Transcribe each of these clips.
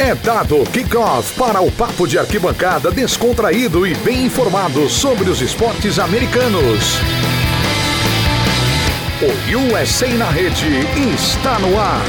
É dado kickoff para o papo de arquibancada descontraído e bem informado sobre os esportes americanos. O USA na rede está no ar.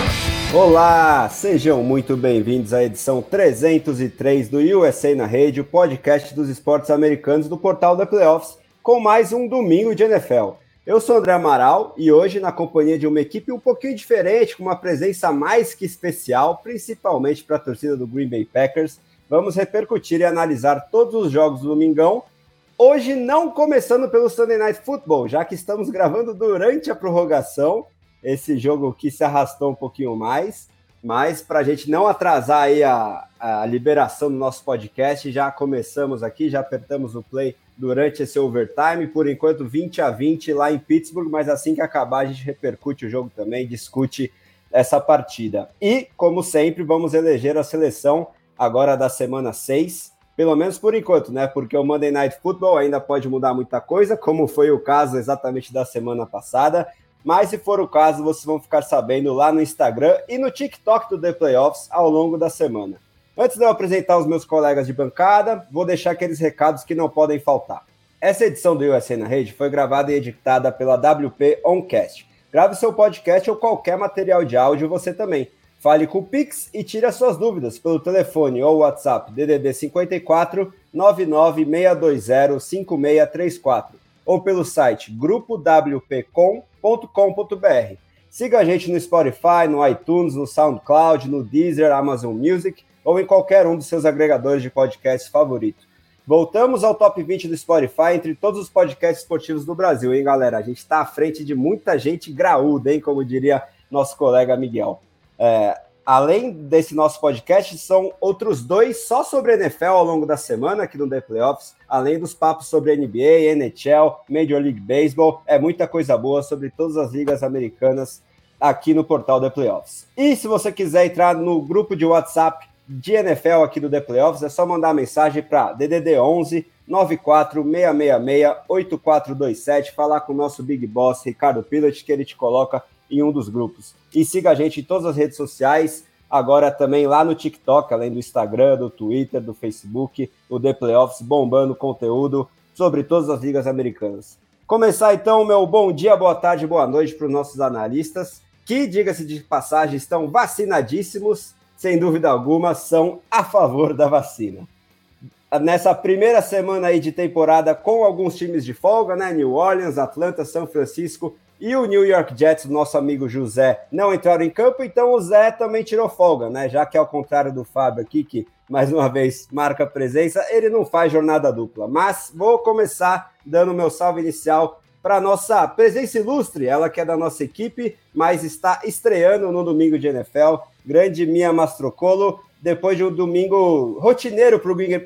Olá, sejam muito bem-vindos à edição 303 do USA na rede, o podcast dos esportes americanos do portal da Playoffs, com mais um domingo de NFL. Eu sou André Amaral e hoje, na companhia de uma equipe um pouquinho diferente, com uma presença mais que especial, principalmente para a torcida do Green Bay Packers, vamos repercutir e analisar todos os jogos do Domingão. Hoje, não começando pelo Sunday Night Football, já que estamos gravando durante a prorrogação, esse jogo que se arrastou um pouquinho mais. Mas para a gente não atrasar aí a, a liberação do nosso podcast, já começamos aqui, já apertamos o play durante esse overtime. Por enquanto, 20 a 20 lá em Pittsburgh, mas assim que acabar, a gente repercute o jogo também, discute essa partida. E, como sempre, vamos eleger a seleção agora da semana 6, pelo menos por enquanto, né? Porque o Monday Night Football ainda pode mudar muita coisa, como foi o caso exatamente da semana passada. Mas se for o caso, vocês vão ficar sabendo lá no Instagram e no TikTok do The Playoffs ao longo da semana. Antes de eu apresentar os meus colegas de bancada, vou deixar aqueles recados que não podem faltar. Essa edição do USA na Rede foi gravada e editada pela WP Oncast. Grave seu podcast ou qualquer material de áudio você também. Fale com o Pix e tire as suas dúvidas pelo telefone ou WhatsApp DDD 54 99620 5634 ou pelo site grupowpcom.com.br. Siga a gente no Spotify, no iTunes, no SoundCloud, no Deezer, Amazon Music ou em qualquer um dos seus agregadores de podcast favorito. Voltamos ao top 20 do Spotify entre todos os podcasts esportivos do Brasil, hein, galera? A gente está à frente de muita gente graúda, hein, como diria nosso colega Miguel. É, além desse nosso podcast, são outros dois só sobre NFL ao longo da semana aqui no The Playoffs, além dos papos sobre NBA, NHL, Major League Baseball, é muita coisa boa sobre todas as ligas americanas aqui no portal The Playoffs. E se você quiser entrar no grupo de WhatsApp de NFL aqui do The Playoffs, é só mandar mensagem para DDD 11 94666 8427, falar com o nosso Big Boss Ricardo Pilot, que ele te coloca em um dos grupos. E siga a gente em todas as redes sociais, agora também lá no TikTok, além do Instagram, do Twitter, do Facebook, o The Playoffs bombando conteúdo sobre todas as ligas americanas. Começar então meu bom dia, boa tarde, boa noite para os nossos analistas, que, diga-se de passagem, estão vacinadíssimos sem dúvida alguma, são a favor da vacina. Nessa primeira semana aí de temporada, com alguns times de folga, né? New Orleans, Atlanta, São Francisco e o New York Jets, nosso amigo José, não entraram em campo, então o Zé também tirou folga, né? Já que ao contrário do Fábio aqui, que mais uma vez marca presença, ele não faz jornada dupla. Mas vou começar dando meu salve inicial para nossa presença ilustre, ela que é da nossa equipe, mas está estreando no domingo de NFL, grande Mia Mastrocolo, depois de um domingo rotineiro para o Green,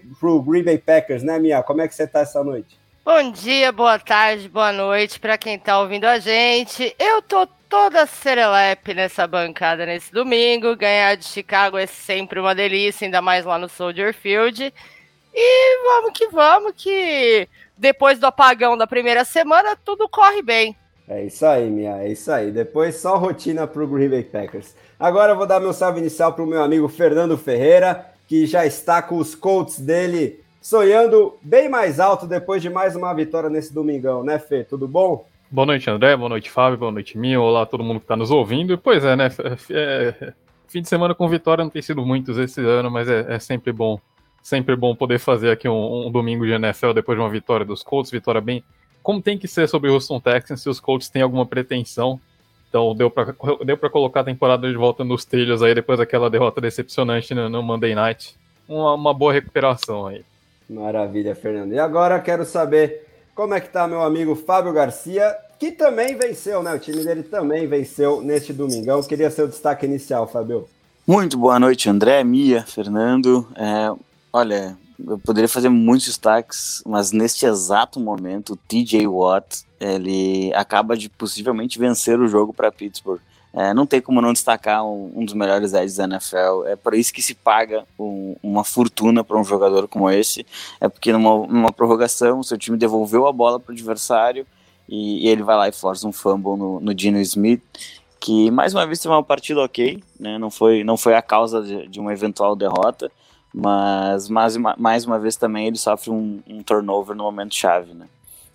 Green Bay Packers, né, Mia? Como é que você está essa noite? Bom dia, boa tarde, boa noite para quem está ouvindo a gente. Eu tô toda serelepe nessa bancada nesse domingo. Ganhar de Chicago é sempre uma delícia, ainda mais lá no Soldier Field. E vamos que vamos, que depois do apagão da primeira semana, tudo corre bem. É isso aí, Mia, é isso aí. Depois só rotina para o Green Bay Packers. Agora eu vou dar meu salve inicial para o meu amigo Fernando Ferreira, que já está com os Colts dele sonhando bem mais alto depois de mais uma vitória nesse domingão, né, Fê? Tudo bom? Boa noite, André. Boa noite, Fábio. Boa noite, Mia. Olá, todo mundo que está nos ouvindo. Pois é, né? É, fim de semana com vitória não tem sido muitos esse ano, mas é, é sempre bom Sempre bom poder fazer aqui um, um, domingo de NFL depois de uma vitória dos Colts, vitória bem como tem que ser sobre o Houston Texans se os Colts têm alguma pretensão. Então deu para deu pra colocar a temporada de volta nos trilhos aí depois daquela derrota decepcionante no, no Monday Night. Uma, uma boa recuperação aí. Maravilha, Fernando. E agora quero saber como é que tá meu amigo Fábio Garcia, que também venceu, né? O time dele também venceu neste domingão. Queria seu destaque inicial, Fábio. Muito boa noite, André, Mia, Fernando. É, Olha, eu poderia fazer muitos destaques, mas neste exato momento, o TJ Watt ele acaba de possivelmente vencer o jogo para Pittsburgh. É, não tem como não destacar um, um, dos melhores edges da NFL. É por isso que se paga um, uma fortuna para um jogador como esse. É porque numa, numa prorrogação, seu time devolveu a bola para o adversário e, e, ele vai lá e força um fumble no, no Dino Smith que mais uma vez teve uma partida ok, né? Não foi, não foi a causa de, de uma eventual derrota, mas mais, mais uma vez também ele sofre um, um turnover no momento chave, né?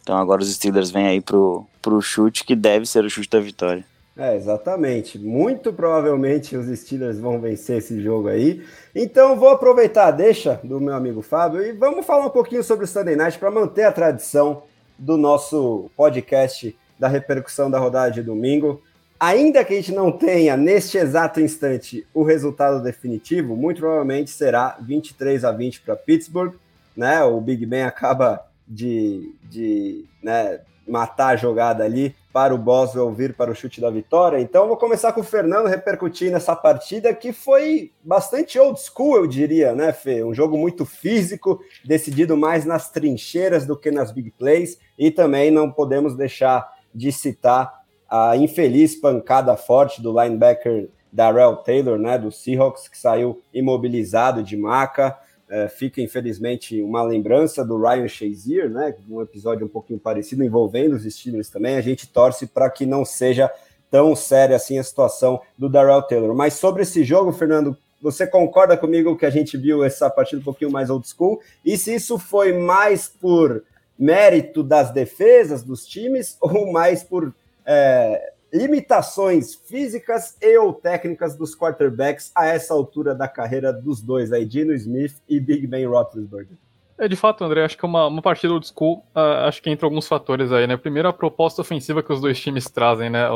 Então agora os Steelers vêm aí pro, pro chute que deve ser o chute da vitória. É, exatamente. Muito provavelmente os Steelers vão vencer esse jogo aí. Então vou aproveitar a deixa do meu amigo Fábio e vamos falar um pouquinho sobre o Sunday Night para manter a tradição do nosso podcast da repercussão da rodada de domingo. Ainda que a gente não tenha neste exato instante o resultado definitivo, muito provavelmente será 23 a 20 para Pittsburgh, né? O Big Ben acaba de, de né, matar a jogada ali para o Boswell vir para o chute da vitória. Então vou começar com o Fernando repercutindo essa partida que foi bastante old school, eu diria, né, Fê? Um jogo muito físico, decidido mais nas trincheiras do que nas big plays, e também não podemos deixar de citar a infeliz pancada forte do linebacker Darrell Taylor, né, do Seahawks, que saiu imobilizado de maca. É, fica, infelizmente, uma lembrança do Ryan Shazier, né? Um episódio um pouquinho parecido envolvendo os Steelers também. A gente torce para que não seja tão séria assim a situação do Darrell Taylor. Mas sobre esse jogo, Fernando, você concorda comigo que a gente viu essa partida um pouquinho mais old school? E se isso foi mais por mérito das defesas dos times ou mais por é, limitações físicas e ou técnicas dos quarterbacks a essa altura da carreira dos dois, aí, Dino Smith e Big Ben Roethlisberger? É, de fato, André, acho que é uma, uma partida old school, uh, acho que entra alguns fatores aí, né? Primeiro, a proposta ofensiva que os dois times trazem, né?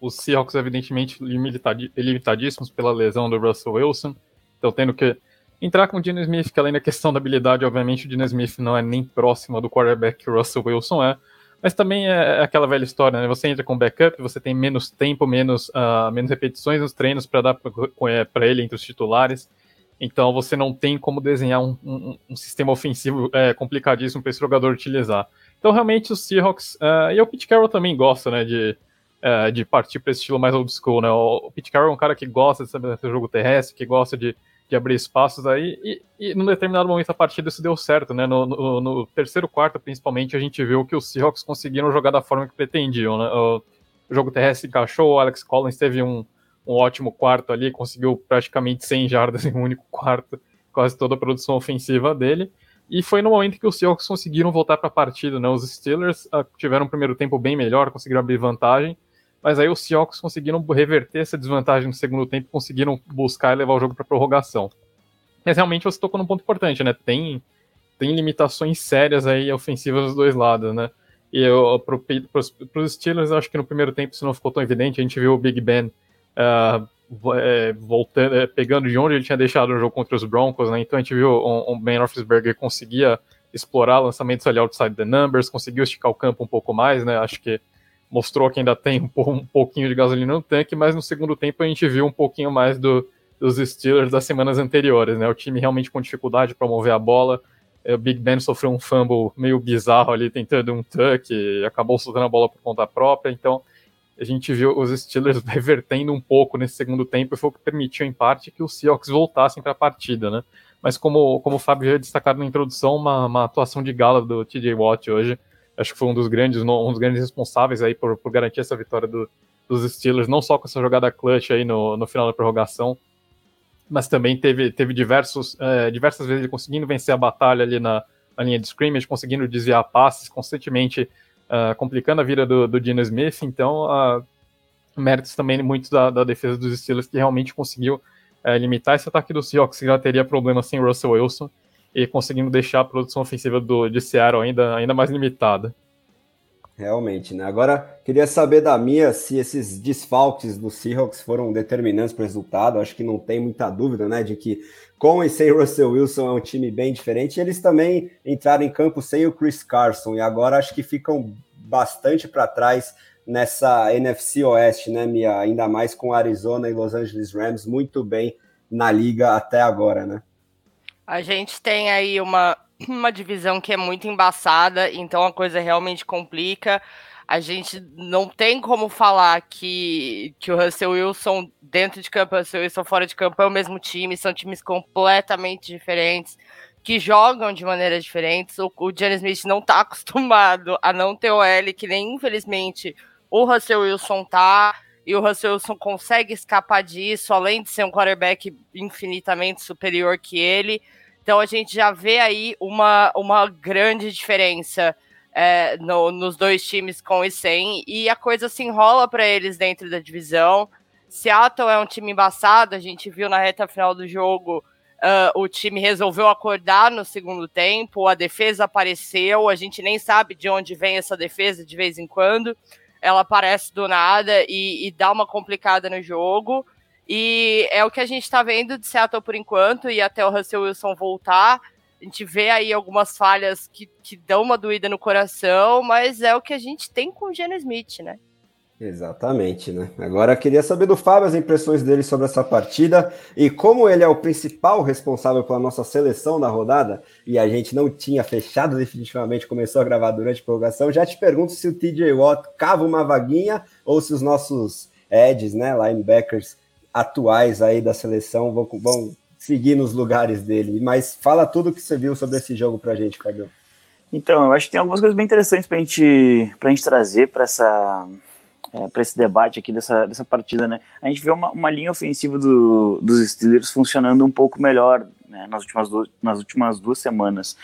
Os Seahawks, evidentemente, limitadíssimos pela lesão do Russell Wilson, então tendo que entrar com o Dino Smith, que além da questão da habilidade, obviamente, o Dino Smith não é nem próximo do quarterback que o Russell Wilson é, mas também é, é aquela velha história, né? Você entra com backup, você tem menos tempo, menos, uh, menos repetições nos treinos para dar para ele entre os titulares. Então você não tem como desenhar um, um, um sistema ofensivo é, complicadíssimo para esse jogador utilizar. Então realmente os Seahawks, uh, e o Pete Carroll também gosta, né, de, uh, de partir para esse estilo mais old school, né? O, o Pete Carroll é um cara que gosta de saber jogo terrestre, que gosta de de abrir espaços aí, e, e num determinado momento da partida isso deu certo, né? No, no, no, terceiro quarto, principalmente, a gente viu que os Seahawks conseguiram jogar da forma que pretendiam, né? O, jogo terrestre encaixou, o Alex Collins teve um, um ótimo quarto ali, conseguiu praticamente 100 jardas em um único quarto, quase toda a produção ofensiva dele. E foi no momento que os Seahawks conseguiram voltar para a partida, né? Os Steelers uh, tiveram um primeiro tempo bem melhor, conseguiram abrir vantagem, mas aí os Seahawks conseguiram reverter essa desvantagem no segundo tempo, conseguiram buscar e levar o jogo para prorrogação. Mas realmente você tocou num ponto importante, né? Tem, tem limitações sérias aí ofensivas dos dois lados, né? E para os Steelers, acho que no primeiro tempo isso não ficou tão evidente. A gente viu o Big Ben uh, voltando, é, pegando de onde ele tinha deixado o jogo contra os Broncos, né? Então a gente viu o, o Ben Roethlisberger conseguia explorar lançamentos ali outside the numbers, conseguiu esticar o campo um pouco mais, né? Acho que mostrou que ainda tem um, pouquinho de gasolina no tanque, mas no segundo tempo a gente viu um pouquinho mais do, dos Steelers das semanas anteriores, né? O time realmente com dificuldade para mover a bola. O Big Ben sofreu um fumble meio bizarro ali, tentando um tuck, e acabou soltando a bola por conta própria. Então, a gente viu os Steelers revertendo um pouco nesse segundo tempo, e foi o que permitiu, em parte, que os Seahawks voltassem para a partida, né? Mas como, como o Fábio já destacado na introdução, uma, uma atuação de gala do TJ Watt hoje, acho que foi um dos grandes, um dos grandes responsáveis aí por, por garantir essa vitória do, dos Steelers, não só com essa jogada clutch aí no, no final da prorrogação, mas também teve, teve diversos, é, diversas vezes ele conseguindo vencer a batalha ali na, na, linha de scrimmage, conseguindo desviar passes, constantemente uh, complicando a vida do, do Dino Smith, então uh, méritos também muito da, da, defesa dos Steelers que realmente conseguiu uh, limitar esse ataque do Seahawks, que já teria problema sem Russell Wilson, e conseguindo deixar a produção ofensiva do, de Seattle ainda, ainda mais limitada. Realmente, né? Agora, queria saber da minha se esses desfalques do Seahawks foram determinantes para o resultado. Acho que não tem muita dúvida, né? De que com e sem Russell Wilson é um time bem diferente. Eles também entraram em campo sem o Chris Carson e agora acho que ficam bastante para trás nessa NFC Oeste, né, Mia? Ainda mais com Arizona e Los Angeles Rams muito bem na liga até agora, né? A gente tem aí uma, uma divisão que é muito embaçada, então a coisa realmente complica. A gente não tem como falar que, que o Russell Wilson dentro de campo e o Russell Wilson fora de campo é o mesmo time, são times completamente diferentes, que jogam de maneiras diferentes. O, o Jenny Smith não está acostumado a não ter o L, que nem infelizmente o Russell Wilson tá. e o Russell Wilson consegue escapar disso, além de ser um quarterback infinitamente superior que ele. Então a gente já vê aí uma, uma grande diferença é, no, nos dois times com e sem, e a coisa se enrola para eles dentro da divisão. Seattle é um time embaçado, a gente viu na reta final do jogo uh, o time resolveu acordar no segundo tempo, a defesa apareceu, a gente nem sabe de onde vem essa defesa de vez em quando, ela aparece do nada e, e dá uma complicada no jogo. E é o que a gente está vendo de Seattle por enquanto, e até o Russell Wilson voltar. A gente vê aí algumas falhas que, que dão uma doída no coração, mas é o que a gente tem com o Geno Smith, né? Exatamente, né? Agora queria saber do Fábio as impressões dele sobre essa partida e como ele é o principal responsável pela nossa seleção da rodada e a gente não tinha fechado definitivamente, começou a gravar durante a prorrogação. Já te pergunto se o TJ Watt cava uma vaguinha ou se os nossos Eds, né, linebackers atuais aí da seleção vão, vão seguir nos lugares dele. Mas fala tudo o que você viu sobre esse jogo pra gente, Fábio. Então, eu acho que tem algumas coisas bem interessantes pra gente, pra gente trazer para essa é, esse debate aqui dessa, dessa partida, né? A gente vê uma, uma linha ofensiva do, dos Steelers funcionando um pouco melhor né, nas, últimas duas, nas últimas duas semanas.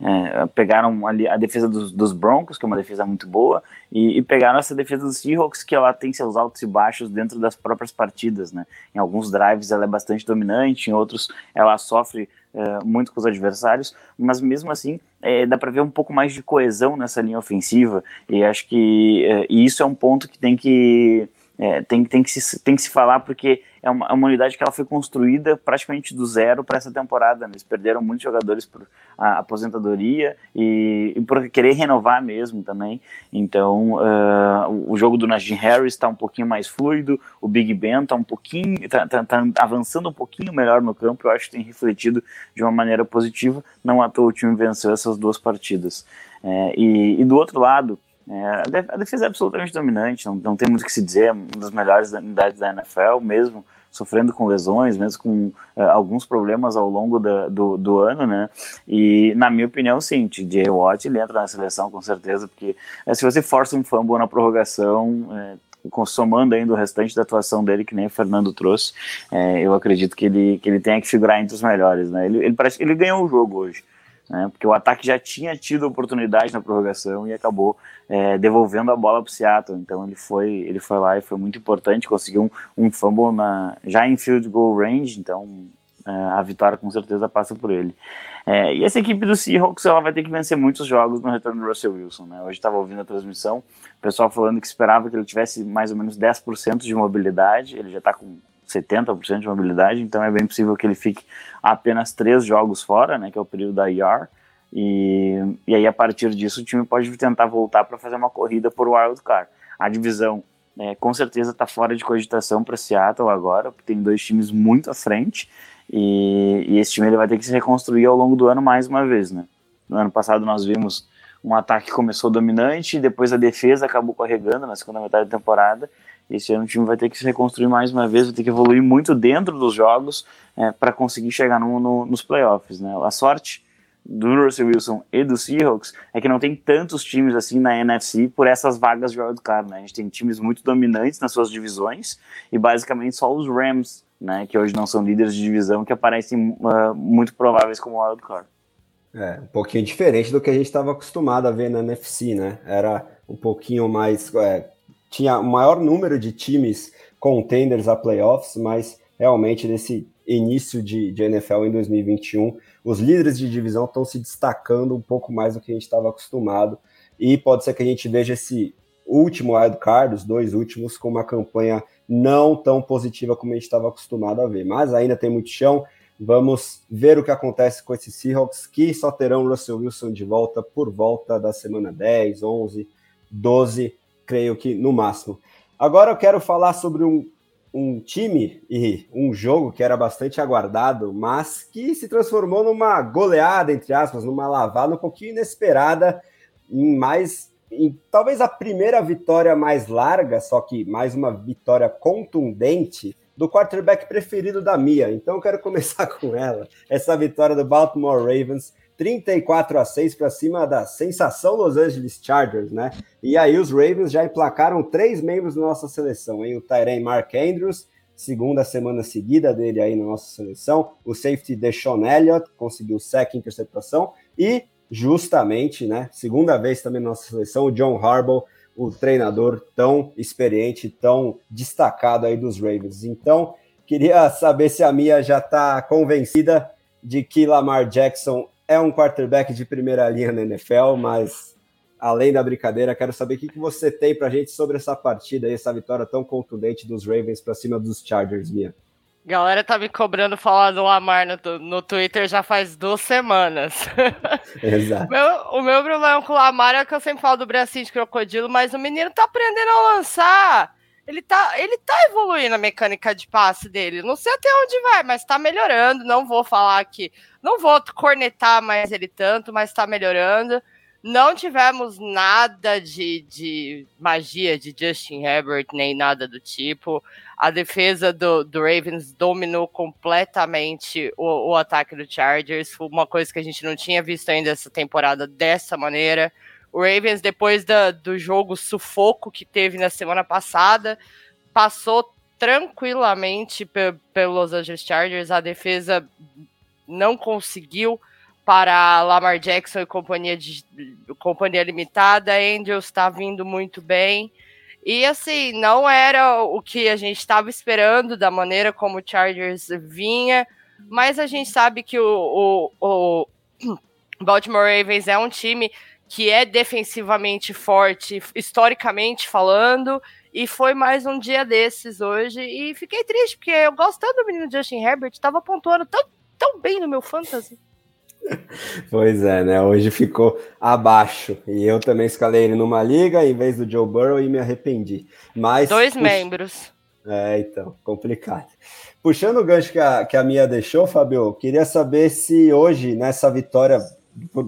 É, pegaram ali a defesa dos, dos, Broncos, que é uma defesa muito boa, e, e, pegaram essa defesa dos Seahawks, que ela tem seus altos e baixos dentro das próprias partidas. Né? Em alguns drives ela é bastante dominante, em outros ela sofre é, muito com os adversários, mas mesmo assim é, dá para ver um pouco mais de coesão nessa linha ofensiva, e acho que é, e isso é um ponto que tem que é, tem, tem, que se, tem que se falar porque é uma, é uma unidade que ela foi construída praticamente do zero para essa temporada. Né? Eles perderam muitos jogadores por a, aposentadoria e, e, por querer renovar mesmo também. Então, uh, o, o, jogo do Najee Harris está um pouquinho mais fluido, o Big Ben está um pouquinho, está tá, tá avançando um pouquinho melhor no campo. Eu acho que tem refletido de uma maneira positiva. Não à toa o time venceu essas duas partidas. É, e, e do outro lado, é, a defesa é absolutamente dominante, não, não tem muito o que se dizer, é uma das melhores unidades da NFL, mesmo sofrendo com lesões, mesmo com uh, alguns problemas ao longo da, do, do ano, né? E, na minha opinião, sim, TJ Watt ele entra na seleção com certeza, porque é, se você força um fumble na prorrogação, é, somando ainda o restante da atuação dele, que nem o Fernando trouxe, é, eu acredito que ele, que ele tenha que figurar entre os melhores, né? Ele, ele, parece, ele ganhou o jogo hoje né? Porque o ataque já tinha tido oportunidade na prorrogação e acabou é, devolvendo a bola para o Seattle. Então ele foi, ele foi lá e foi muito importante, conseguiu um, um fumble na, já em field goal range, então é, a vitória com certeza passa por ele. É, e essa equipe do Seahawks ela vai ter que vencer muitos jogos no retorno do Russell Wilson. Né? Hoje estava ouvindo a transmissão, o pessoal falando que esperava que ele tivesse mais ou menos 10% de mobilidade, ele já está com 70% de mobilidade, então é bem possível que ele fique apenas três jogos fora, né, que é o período da IR, e, e aí a partir disso o time pode tentar voltar para fazer uma corrida por wild card. A divisão é, com certeza está fora de cogitação para Seattle agora, porque tem dois times muito à frente, e, e, esse time ele vai ter que se reconstruir ao longo do ano mais uma vez, né. No ano passado nós vimos um ataque que começou dominante, depois a defesa acabou carregando na segunda metade da temporada, esse ano o time vai ter que se reconstruir mais uma vez, vai ter que evoluir muito dentro dos jogos é, para conseguir chegar no, no, nos playoffs. Né? A sorte do Russell Wilson e do Seahawks é que não tem tantos times assim na NFC por essas vagas de wildcard. Né? A gente tem times muito dominantes nas suas divisões e basicamente só os Rams, né, que hoje não são líderes de divisão, que aparecem uh, muito prováveis como wildcard. É, um pouquinho diferente do que a gente estava acostumado a ver na NFC, né? Era um pouquinho mais é, tinha o maior número de times contenders a playoffs, mas realmente nesse início de, de NFL em 2021, os líderes de divisão estão se destacando um pouco mais do que a gente estava acostumado, e pode ser que a gente veja esse último wildcard, os dois últimos, com uma campanha não tão positiva como a gente estava acostumado a ver, mas ainda tem muito chão. Vamos ver o que acontece com esses Seahawks, que só terão Russell Wilson de volta por volta da semana 10, 11, 12 creio que no máximo. Agora eu quero falar sobre um, um time e um jogo que era bastante aguardado, mas que se transformou numa goleada, entre aspas, numa lavada um pouquinho inesperada, em mais. Em, talvez a primeira vitória mais larga, só que mais uma vitória contundente do quarterback preferido da Mia. Então eu quero começar com ela. Essa vitória do Baltimore Ravens 34 a 6 para cima da sensação Los Angeles Chargers, né? E aí os Ravens já emplacaram três membros da nossa seleção, hein? O Tyren Mark Andrews, segunda semana seguida dele aí na nossa seleção, o safety Deshaun Elliott conseguiu sec interceptação e justamente, né, segunda vez também na nossa seleção, o John Harbaugh, o treinador tão experiente, tão destacado aí dos Ravens. Então, queria saber se a Mia já está convencida de que Lamar Jackson é um quarterback de primeira linha na NFL, mas além da brincadeira, quero saber o que, você tem para a gente sobre essa partida e essa vitória tão contundente dos Ravens para cima dos Chargers, Mia. Galera tá me cobrando falar do Lamar no, no Twitter já faz duas semanas. Exato. meu, o meu problema com o Lamar é que eu sempre falo do bracinho de crocodilo, mas o menino tá aprendendo a lançar. Ele tá, ele tá evoluindo a mecânica de passe dele. Não sei até onde vai, mas tá melhorando. Não vou falar que. Não vou cornetar mais ele tanto, mas tá melhorando. Não tivemos nada de, de magia de Justin Herbert, nem nada do tipo. A defesa do, do Ravens dominou completamente o, o ataque do Chargers. Foi uma coisa que a gente não tinha visto ainda essa temporada dessa maneira. O Ravens, depois da, do jogo sufoco que teve na semana passada, passou tranquilamente pelo Los Angeles Chargers. A defesa não conseguiu para Lamar Jackson e companhia, de, companhia limitada. Angels está vindo muito bem. E assim, não era o que a gente estava esperando da maneira como o Chargers vinha, mas a gente sabe que o, o, o Baltimore Ravens é um time que é defensivamente forte, historicamente falando, e foi mais um dia desses hoje. E fiquei triste, porque eu gosto tanto do menino Justin Herbert, estava pontuando tão, tão bem no meu fantasy. Pois é, né? Hoje ficou abaixo. E eu também escalei ele numa liga em vez do Joe Burrow e me arrependi. Mas. Dois pux... membros. É, então, complicado. Puxando o gancho que a, que a Mia deixou, Fabio, queria saber se hoje, nessa vitória,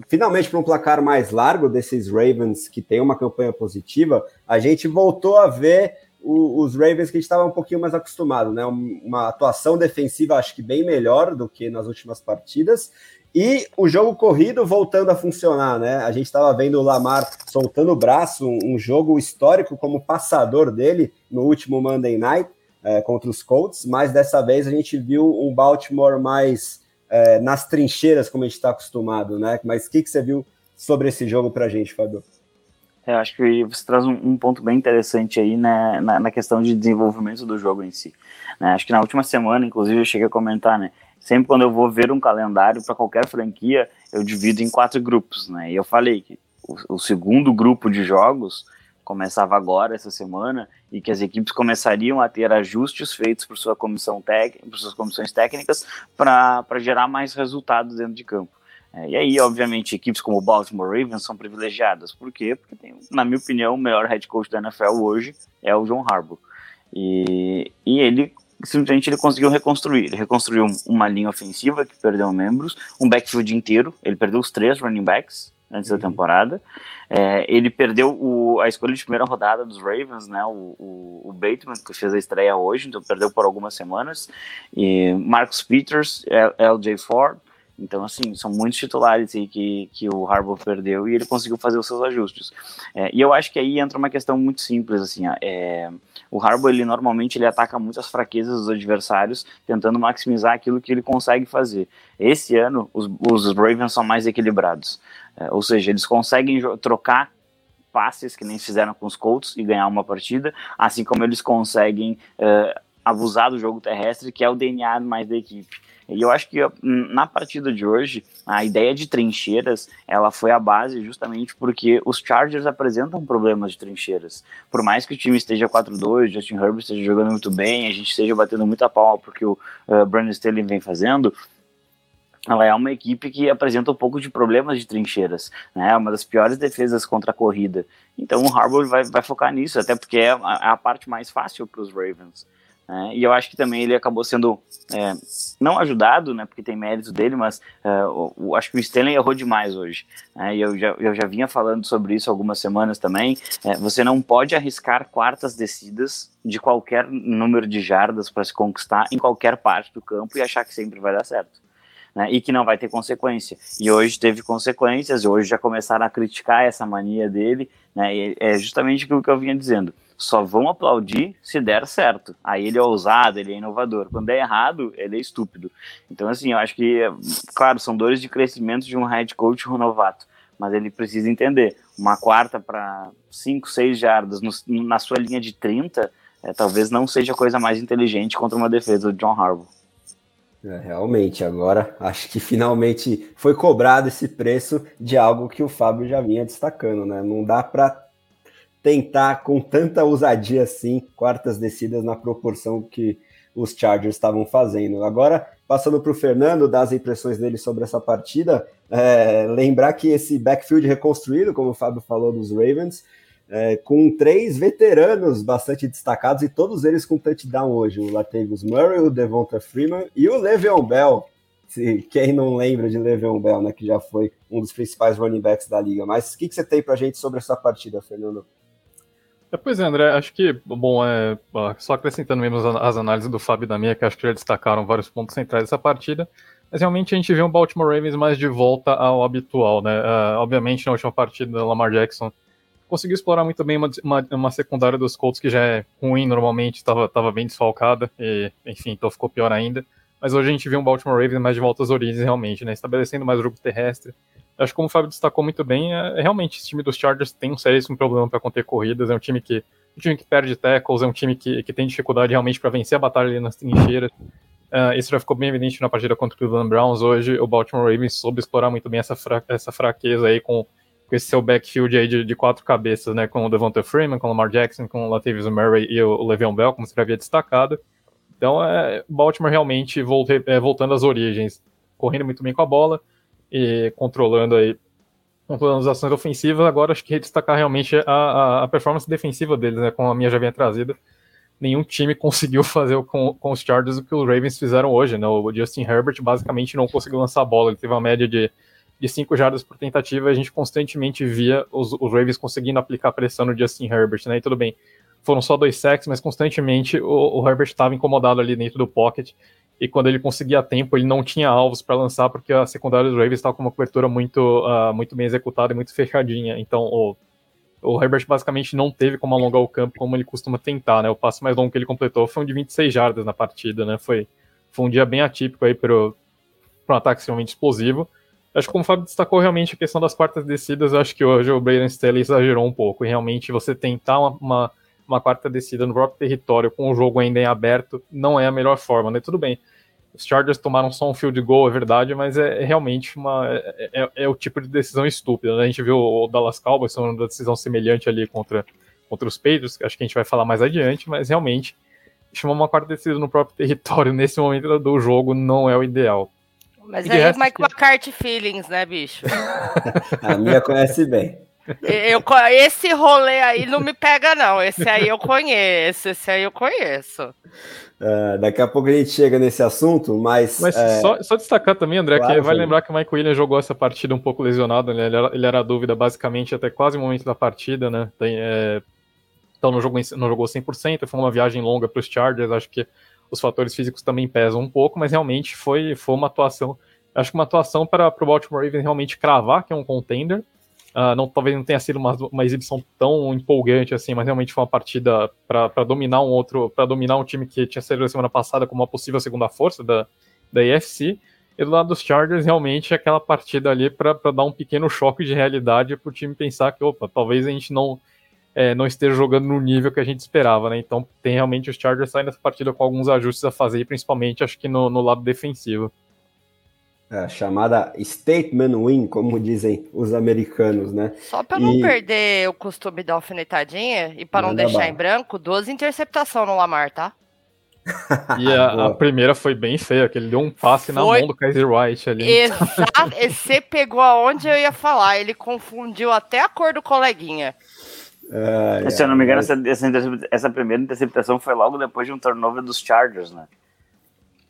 finalmente para um placar mais largo desses Ravens, que tem uma campanha positiva, a gente voltou a ver o, os Ravens que a gente estava um pouquinho mais acostumado, né? Uma atuação defensiva, acho que bem melhor do que nas últimas partidas, e o jogo corrido voltando a funcionar, né? A gente estava vendo o Lamar soltando o braço, um, jogo histórico como passador dele no último Monday Night é, contra os Colts, mas dessa vez a gente viu um Baltimore mais é, nas trincheiras, como a gente está acostumado, né? Mas o que, que você viu sobre esse jogo para a gente, Fábio? É, eu acho que você traz um, um ponto bem interessante aí né, na, na, questão de desenvolvimento do jogo em si. Né? Acho que na última semana, inclusive, eu cheguei a comentar, né? sempre quando eu vou ver um calendário para qualquer franquia, eu divido em quatro grupos, né? E eu falei que o, o segundo grupo de jogos começava agora essa semana e que as equipes começariam a ter ajustes feitos por sua comissão técnica, por suas comissões técnicas para gerar mais resultados dentro de campo. É, e aí, obviamente, equipes como o Baltimore Ravens são privilegiadas. Por quê? Porque tem, na minha opinião, o melhor head coach da NFL hoje é o John Harbaugh. E, e ele simplesmente ele conseguiu reconstruir. Ele reconstruiu uma linha ofensiva que perdeu membros, um backfield inteiro, ele perdeu os três running backs antes da uhum. temporada. É, ele perdeu o, a escolha de primeira rodada dos Ravens, né, o, o, o, Bateman, que fez a estreia hoje, então perdeu por algumas semanas. E Marcus Peters, LJ Ford, então, assim, são muitos titulares aí que, que o Harbaugh perdeu e ele conseguiu fazer os seus ajustes. É, e eu acho que aí entra uma questão muito simples, assim, é, o Harbaugh, ele normalmente ele ataca muitas fraquezas dos adversários, tentando maximizar aquilo que ele consegue fazer. Esse ano, os, os Ravens são mais equilibrados, é, ou seja, eles conseguem trocar passes que nem fizeram com os Colts e ganhar uma partida, assim como eles conseguem é, abusar do jogo terrestre, que é o DNA mais da equipe. E eu acho que na partida de hoje, a ideia de trincheiras, ela foi a base justamente porque os Chargers apresentam problemas de trincheiras. Por mais que o time esteja 4-2, Justin Herbert esteja jogando muito bem, a gente esteja batendo muita palma porque o uh, Brandon Staley vem fazendo, ela é uma equipe que apresenta um pouco de problemas de trincheiras, né? É uma das piores defesas contra a corrida. Então o Harbour vai, vai focar nisso, até porque é a, é a parte mais fácil para os Ravens. É, e eu acho que também ele acabou sendo é, não ajudado, né, porque tem mérito dele, mas é, eu, acho que o Stanley errou demais hoje. Né, e eu já, eu já vinha falando sobre isso algumas semanas também. É, você não pode arriscar quartas descidas de qualquer número de jardas para se conquistar em qualquer parte do campo e achar que sempre vai dar certo. Né, e que não vai ter consequência. E hoje teve consequências, hoje já começaram a criticar essa mania dele, né, é justamente aquilo que eu vinha dizendo. Só vão aplaudir se der certo. Aí ele é ousado, ele é inovador. Quando der errado, ele é estúpido. Então, assim, eu acho que, claro, são dores de crescimento de um head coach novato mas ele precisa entender. Uma quarta para 5, 6 jardas no, na sua linha de 30, é, talvez não seja a coisa mais inteligente contra uma defesa do John Harbaugh. É, realmente, agora acho que finalmente foi cobrado esse preço de algo que o Fábio já vinha destacando, né? Não dá para tentar com tanta ousadia assim quartas descidas na proporção que os Chargers estavam fazendo. Agora, passando para o Fernando, dar as impressões dele sobre essa partida, é, lembrar que esse backfield reconstruído, como o Fábio falou dos Ravens, é, com três veteranos bastante destacados e todos eles com touchdown hoje: o Latavius Murray, o Devonta Freeman e o Le'Veon Bell. Se, quem não lembra de Le'Veon Bell, né, que já foi um dos principais running backs da liga. Mas o que, que você tem para gente sobre essa partida, Fernando? É, pois é, André, acho que, bom, é, só acrescentando mesmo as análises do Fábio e da minha, que acho que já destacaram vários pontos centrais dessa partida, mas realmente a gente vê um Baltimore Ravens mais de volta ao habitual, né? Uh, obviamente, na última partida, Lamar Jackson conseguiu explorar muito bem uma, uma, uma secundária dos Colts que já é ruim normalmente, estava bem desfalcada, e, enfim, então ficou pior ainda. Mas hoje a gente vê um Baltimore Ravens mais de volta às origens, realmente, né? Estabelecendo mais jogo terrestre, acho que como o Fábio destacou muito bem, é, é realmente esse time dos Chargers tem um seríssimo problema para conter corridas, é um time que um time que perde tackles, é um time que, que tem dificuldade realmente para vencer a batalha ali nas trincheiras. Uh, isso já ficou bem evidente na partida contra o Cleveland Browns hoje. O Baltimore Ravens soube explorar muito bem essa, fra essa fraqueza aí com, com esse seu backfield aí de, de, quatro cabeças, né? Com o Devonta Freeman, com o Lamar Jackson, com o Latavius Murray e o, Le'Veon Bell, como você havia destacado. Então, é, Baltimore realmente volte, é, voltando às origens, correndo muito bem com a bola e controlando aí controlando as ações ofensivas, agora acho que destacar realmente a, a, a, performance defensiva deles, né, como a minha já vinha trazida. Nenhum time conseguiu fazer com, com os Chargers o que os Ravens fizeram hoje, né? O Justin Herbert basicamente não conseguiu lançar a bola, ele teve uma média de, de cinco jardas por tentativa, a gente constantemente via os, os Ravens conseguindo aplicar pressão no Justin Herbert, né? E tudo bem, foram só dois sacks, mas constantemente o, o Herbert estava incomodado ali dentro do pocket, e quando ele conseguia tempo, ele não tinha alvos para lançar, porque a secundária dos Ravens estava com uma cobertura muito, uh, muito bem executada e muito fechadinha. Então, o, o Herbert basicamente não teve como alongar o campo como ele costuma tentar, né? O passo mais longo que ele completou foi um de 26 jardas na partida, né? Foi, foi um dia bem atípico aí para um ataque extremamente explosivo. Acho que como o Fábio destacou realmente a questão das quartas descidas, acho que hoje o Braden Staley exagerou um pouco. E realmente você tentar uma, uma uma quarta descida no próprio território com o jogo ainda em aberto não é a melhor forma, né? Tudo bem. Os Chargers tomaram só um field goal, é verdade, mas é, é realmente uma é, é, é, o tipo de decisão estúpida. Né? A gente viu o Dallas Cowboys tomando uma decisão semelhante ali contra, contra os Patriots, que acho que a gente vai falar mais adiante, mas realmente chamar uma quarta descida no próprio território nesse momento do jogo não é o ideal. Mas aí o Mike. McCarthy feelings, né, bicho? a minha conhece bem. Eu, esse rolê aí não me pega, não. Esse aí eu conheço, esse aí eu conheço. Uh, daqui a pouco a gente chega nesse assunto, mas. Mas é... só, só, destacar também, André, claro, que vai lembrar que o Mike Williams jogou essa partida um pouco lesionado, né? Ele era, ele era a dúvida basicamente até quase o momento da partida, né? Tem, é... Então não jogou, não jogou 100%, foi uma viagem longa para os Chargers, acho que os fatores físicos também pesam um pouco, mas realmente foi, foi uma atuação. Acho que uma atuação para o Baltimore Ravens realmente cravar que é um contender Uh, não, talvez não tenha sido uma, uma exibição tão empolgante assim, mas realmente foi uma partida para dominar um outro, para dominar um time que tinha sido na semana passada como uma possível segunda força da, da EFC. E do lado dos Chargers, realmente é aquela partida ali para dar um pequeno choque de realidade para o time pensar que, opa, talvez a gente não, é, não esteja jogando no nível que a gente esperava, né? Então tem realmente os Chargers saindo dessa partida com alguns ajustes a fazer, principalmente acho que no, no lado defensivo a chamada statement win, como dizem os americanos, né? Só para não perder o costume da alfinetadinha e para não deixar em branco, duas interceptações no Lamar, tá? E a, a, primeira foi bem feia, que ele deu um passe foi... na mão do Kaiser White ali. Exato, você pegou aonde eu ia falar, ele confundiu até a cor do coleguinha. Ah, Se eu não me engano, essa, essa, essa primeira interceptação foi logo depois de um turnover dos Chargers, né?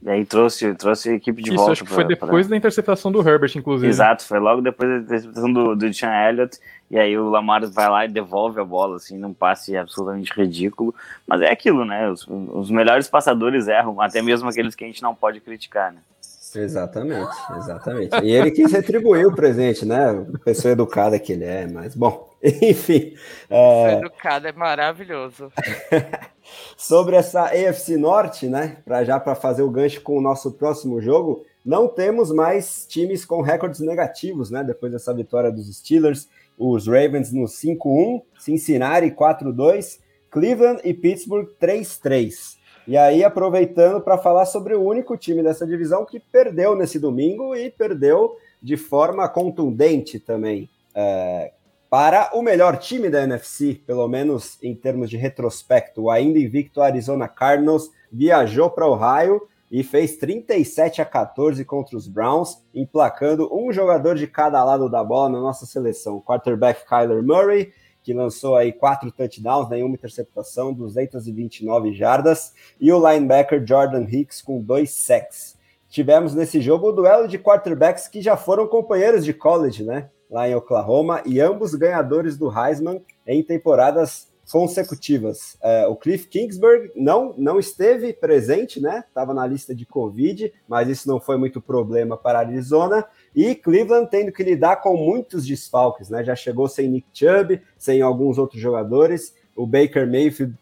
E aí trouxe, trouxe a equipe de Isso, volta. acho que foi pra, depois pra... da interceptação do Herbert, inclusive. Exato, foi logo depois da interceptação do, do Sean Elliott. E aí o Lamar vai lá e devolve a bola, assim, num passe absolutamente ridículo. Mas é aquilo, né? Os, os melhores passadores erram, até mesmo aqueles que a gente não pode criticar, né? Exatamente, exatamente. E ele quis retribuir o presente, né? Pessoa educada que ele é, mas bom, enfim. É... Educado é maravilhoso. Sobre essa AFC Norte, né? Para já para fazer o gancho com o nosso próximo jogo, não temos mais times com recordes negativos, né? Depois dessa vitória dos Steelers, os Ravens no 5-1, Cincinnati 4-2, Cleveland e Pittsburgh 3-3. E aí, aproveitando para falar sobre o único time dessa divisão que perdeu nesse domingo e perdeu de forma contundente também. É, para o melhor time da NFC, pelo menos em termos de retrospecto, o ainda invicto Arizona Cardinals viajou para Ohio e fez 37 a 14 contra os Browns, emplacando um jogador de cada lado da bola na nossa seleção. Quarterback Kyler Murray, que lançou aí quatro touchdowns, nenhuma interceptação, 229 jardas, e o linebacker Jordan Hicks com dois sacks. Tivemos nesse jogo o duelo de quarterbacks que já foram companheiros de college, né? Lá em Oklahoma, e ambos ganhadores do Heisman em temporadas consecutivas. É, o Cliff Kingsbury não, não esteve presente, né? Estava na lista de Covid, mas isso não foi muito problema para Arizona. E Cleveland tendo que lidar com muitos desfalques, né? Já chegou sem Nick Chubb, sem alguns outros jogadores. O Baker Mayfield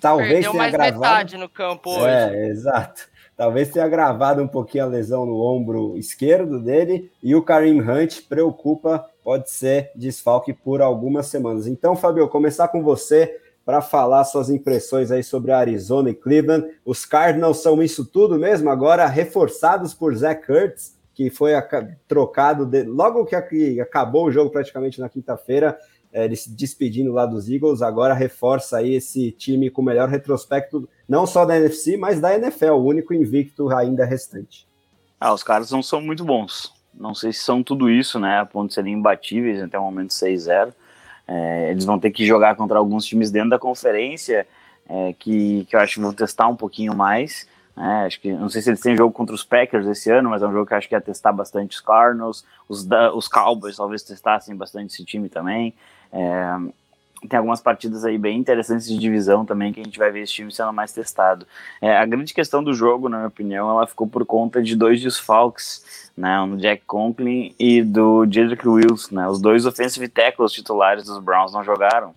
talvez Perdeu tenha mais gravado. metade no campo hoje. É, exato. Talvez tenha gravado um pouquinho a lesão no ombro esquerdo dele. E o Karim Hunt preocupa, pode ser desfalque por algumas semanas. Então, Fabio, começar com você para falar suas impressões aí sobre Arizona e Cleveland. Os Cardinals são isso tudo mesmo, agora reforçados por Zach Kurtz que foi trocado de, logo que acabou o jogo praticamente na quinta-feira, ele se despedindo lá dos Eagles, agora reforça aí esse time com o melhor retrospecto, não só da NFC, mas da NFL, o único invicto ainda restante. Ah, os caras não são muito bons. Não sei se são tudo isso, né? A ponto de serem imbatíveis até o momento 6-0. É, eles vão ter que jogar contra alguns times dentro da conferência é, que, que eu acho que vão testar um pouquinho mais. É, acho que não sei se eles têm jogo contra os Packers esse ano, mas é um jogo que acho que ia testar bastante os Cardinals, os, os Cowboys talvez testassem bastante esse time também. É, tem algumas partidas aí bem interessantes de divisão também que a gente vai ver esse time sendo mais testado. É, a grande questão do jogo, na minha opinião, ela ficou por conta de dois desfalques, né, o Jack Conklin e do Jedrick Wills, né, os dois offensive tackles titulares dos Browns não jogaram.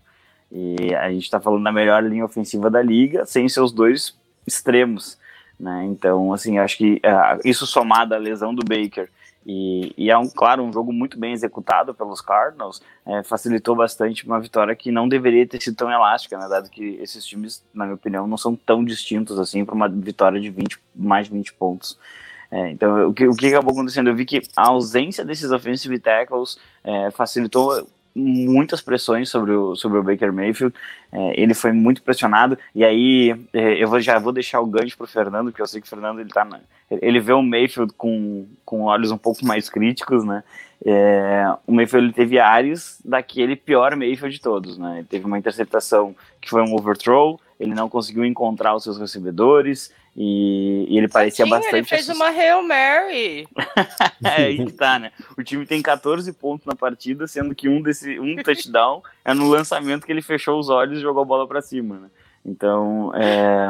E a gente está falando da melhor linha ofensiva da liga, sem seus dois extremos. Né? Então, assim, acho que uh, isso somado à lesão do Baker e, e, é, um, claro, um jogo muito bem executado pelos Cardinals, é, facilitou bastante uma vitória que não deveria ter sido tão elástica, né, dado que esses times, na minha opinião, não são tão distintos assim para uma vitória de 20, mais de 20 pontos. É, então, o que, o que acabou acontecendo? Eu vi que a ausência desses offensive tackles é, facilitou muitas pressões sobre o, sobre o Baker Mayfield. É, ele foi muito pressionado. E aí é, eu vou, já vou deixar o gancho para o Fernando, porque eu sei que o Fernando ele tá na, ele vê o Mayfield com, com olhos um pouco mais críticos, né? É, o Mayfield ele teve áreas daquele pior Mayfield de todos, né? Ele teve uma interceptação que foi um overthrow, ele não conseguiu encontrar os seus recebedores, e, e ele parecia bastante. Ele fez uma Hail Mary. é aí que tá, né? O time tem 14 pontos na partida, sendo que um desse um touchdown é no lançamento que ele fechou os olhos e jogou a bola para cima, né? Então, é,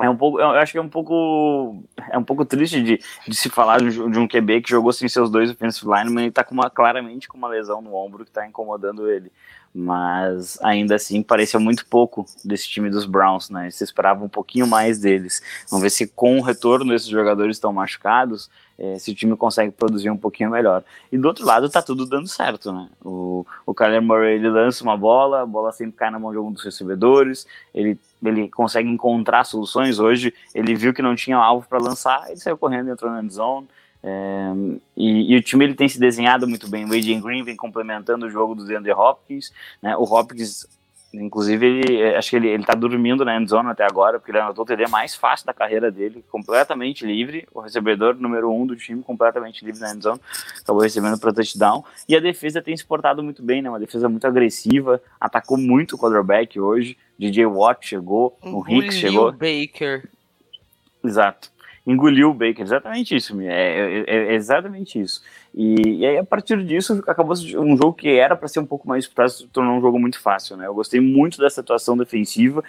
é um pouco, eu acho que é um pouco, é um pouco triste de, de se falar de um QB que jogou sem seus dois offensive linemen e tá com uma, claramente com uma lesão no ombro que tá incomodando ele mas ainda assim parecia muito pouco desse time dos Browns, né? Se esperava um pouquinho mais deles. Vamos ver se com o retorno desses jogadores estão machucados, é, se o time consegue produzir um pouquinho melhor. E do outro lado tá tudo dando certo, né? O, o Kyler Murray ele lança uma bola, a bola sempre cai na mão de algum dos recebedores, ele, ele consegue encontrar soluções. Hoje ele viu que não tinha alvo para lançar, ele saiu correndo, entrou na end zone é, e, e, o time ele tem se desenhado muito bem. O Adrian Green vem complementando o jogo do DeAndre Hopkins. Né? O Hopkins, inclusive, ele, acho que ele, ele tá dormindo na endzone até agora, porque ele anotou o TD mais fácil da carreira dele, completamente livre. O recebedor número um do time, completamente livre na endzone, acabou recebendo para touchdown. E a defesa tem se portado muito bem, né? uma defesa muito agressiva, atacou muito o quarterback hoje. DJ Watt chegou, o Hicks chegou. Baker. Exato engoliu o Baker. Exatamente isso, é, é, é exatamente isso. E, e, aí, a partir disso, acabou um jogo que era para ser um pouco mais disputado, se tornou um jogo muito fácil, né? Eu gostei muito dessa atuação defensiva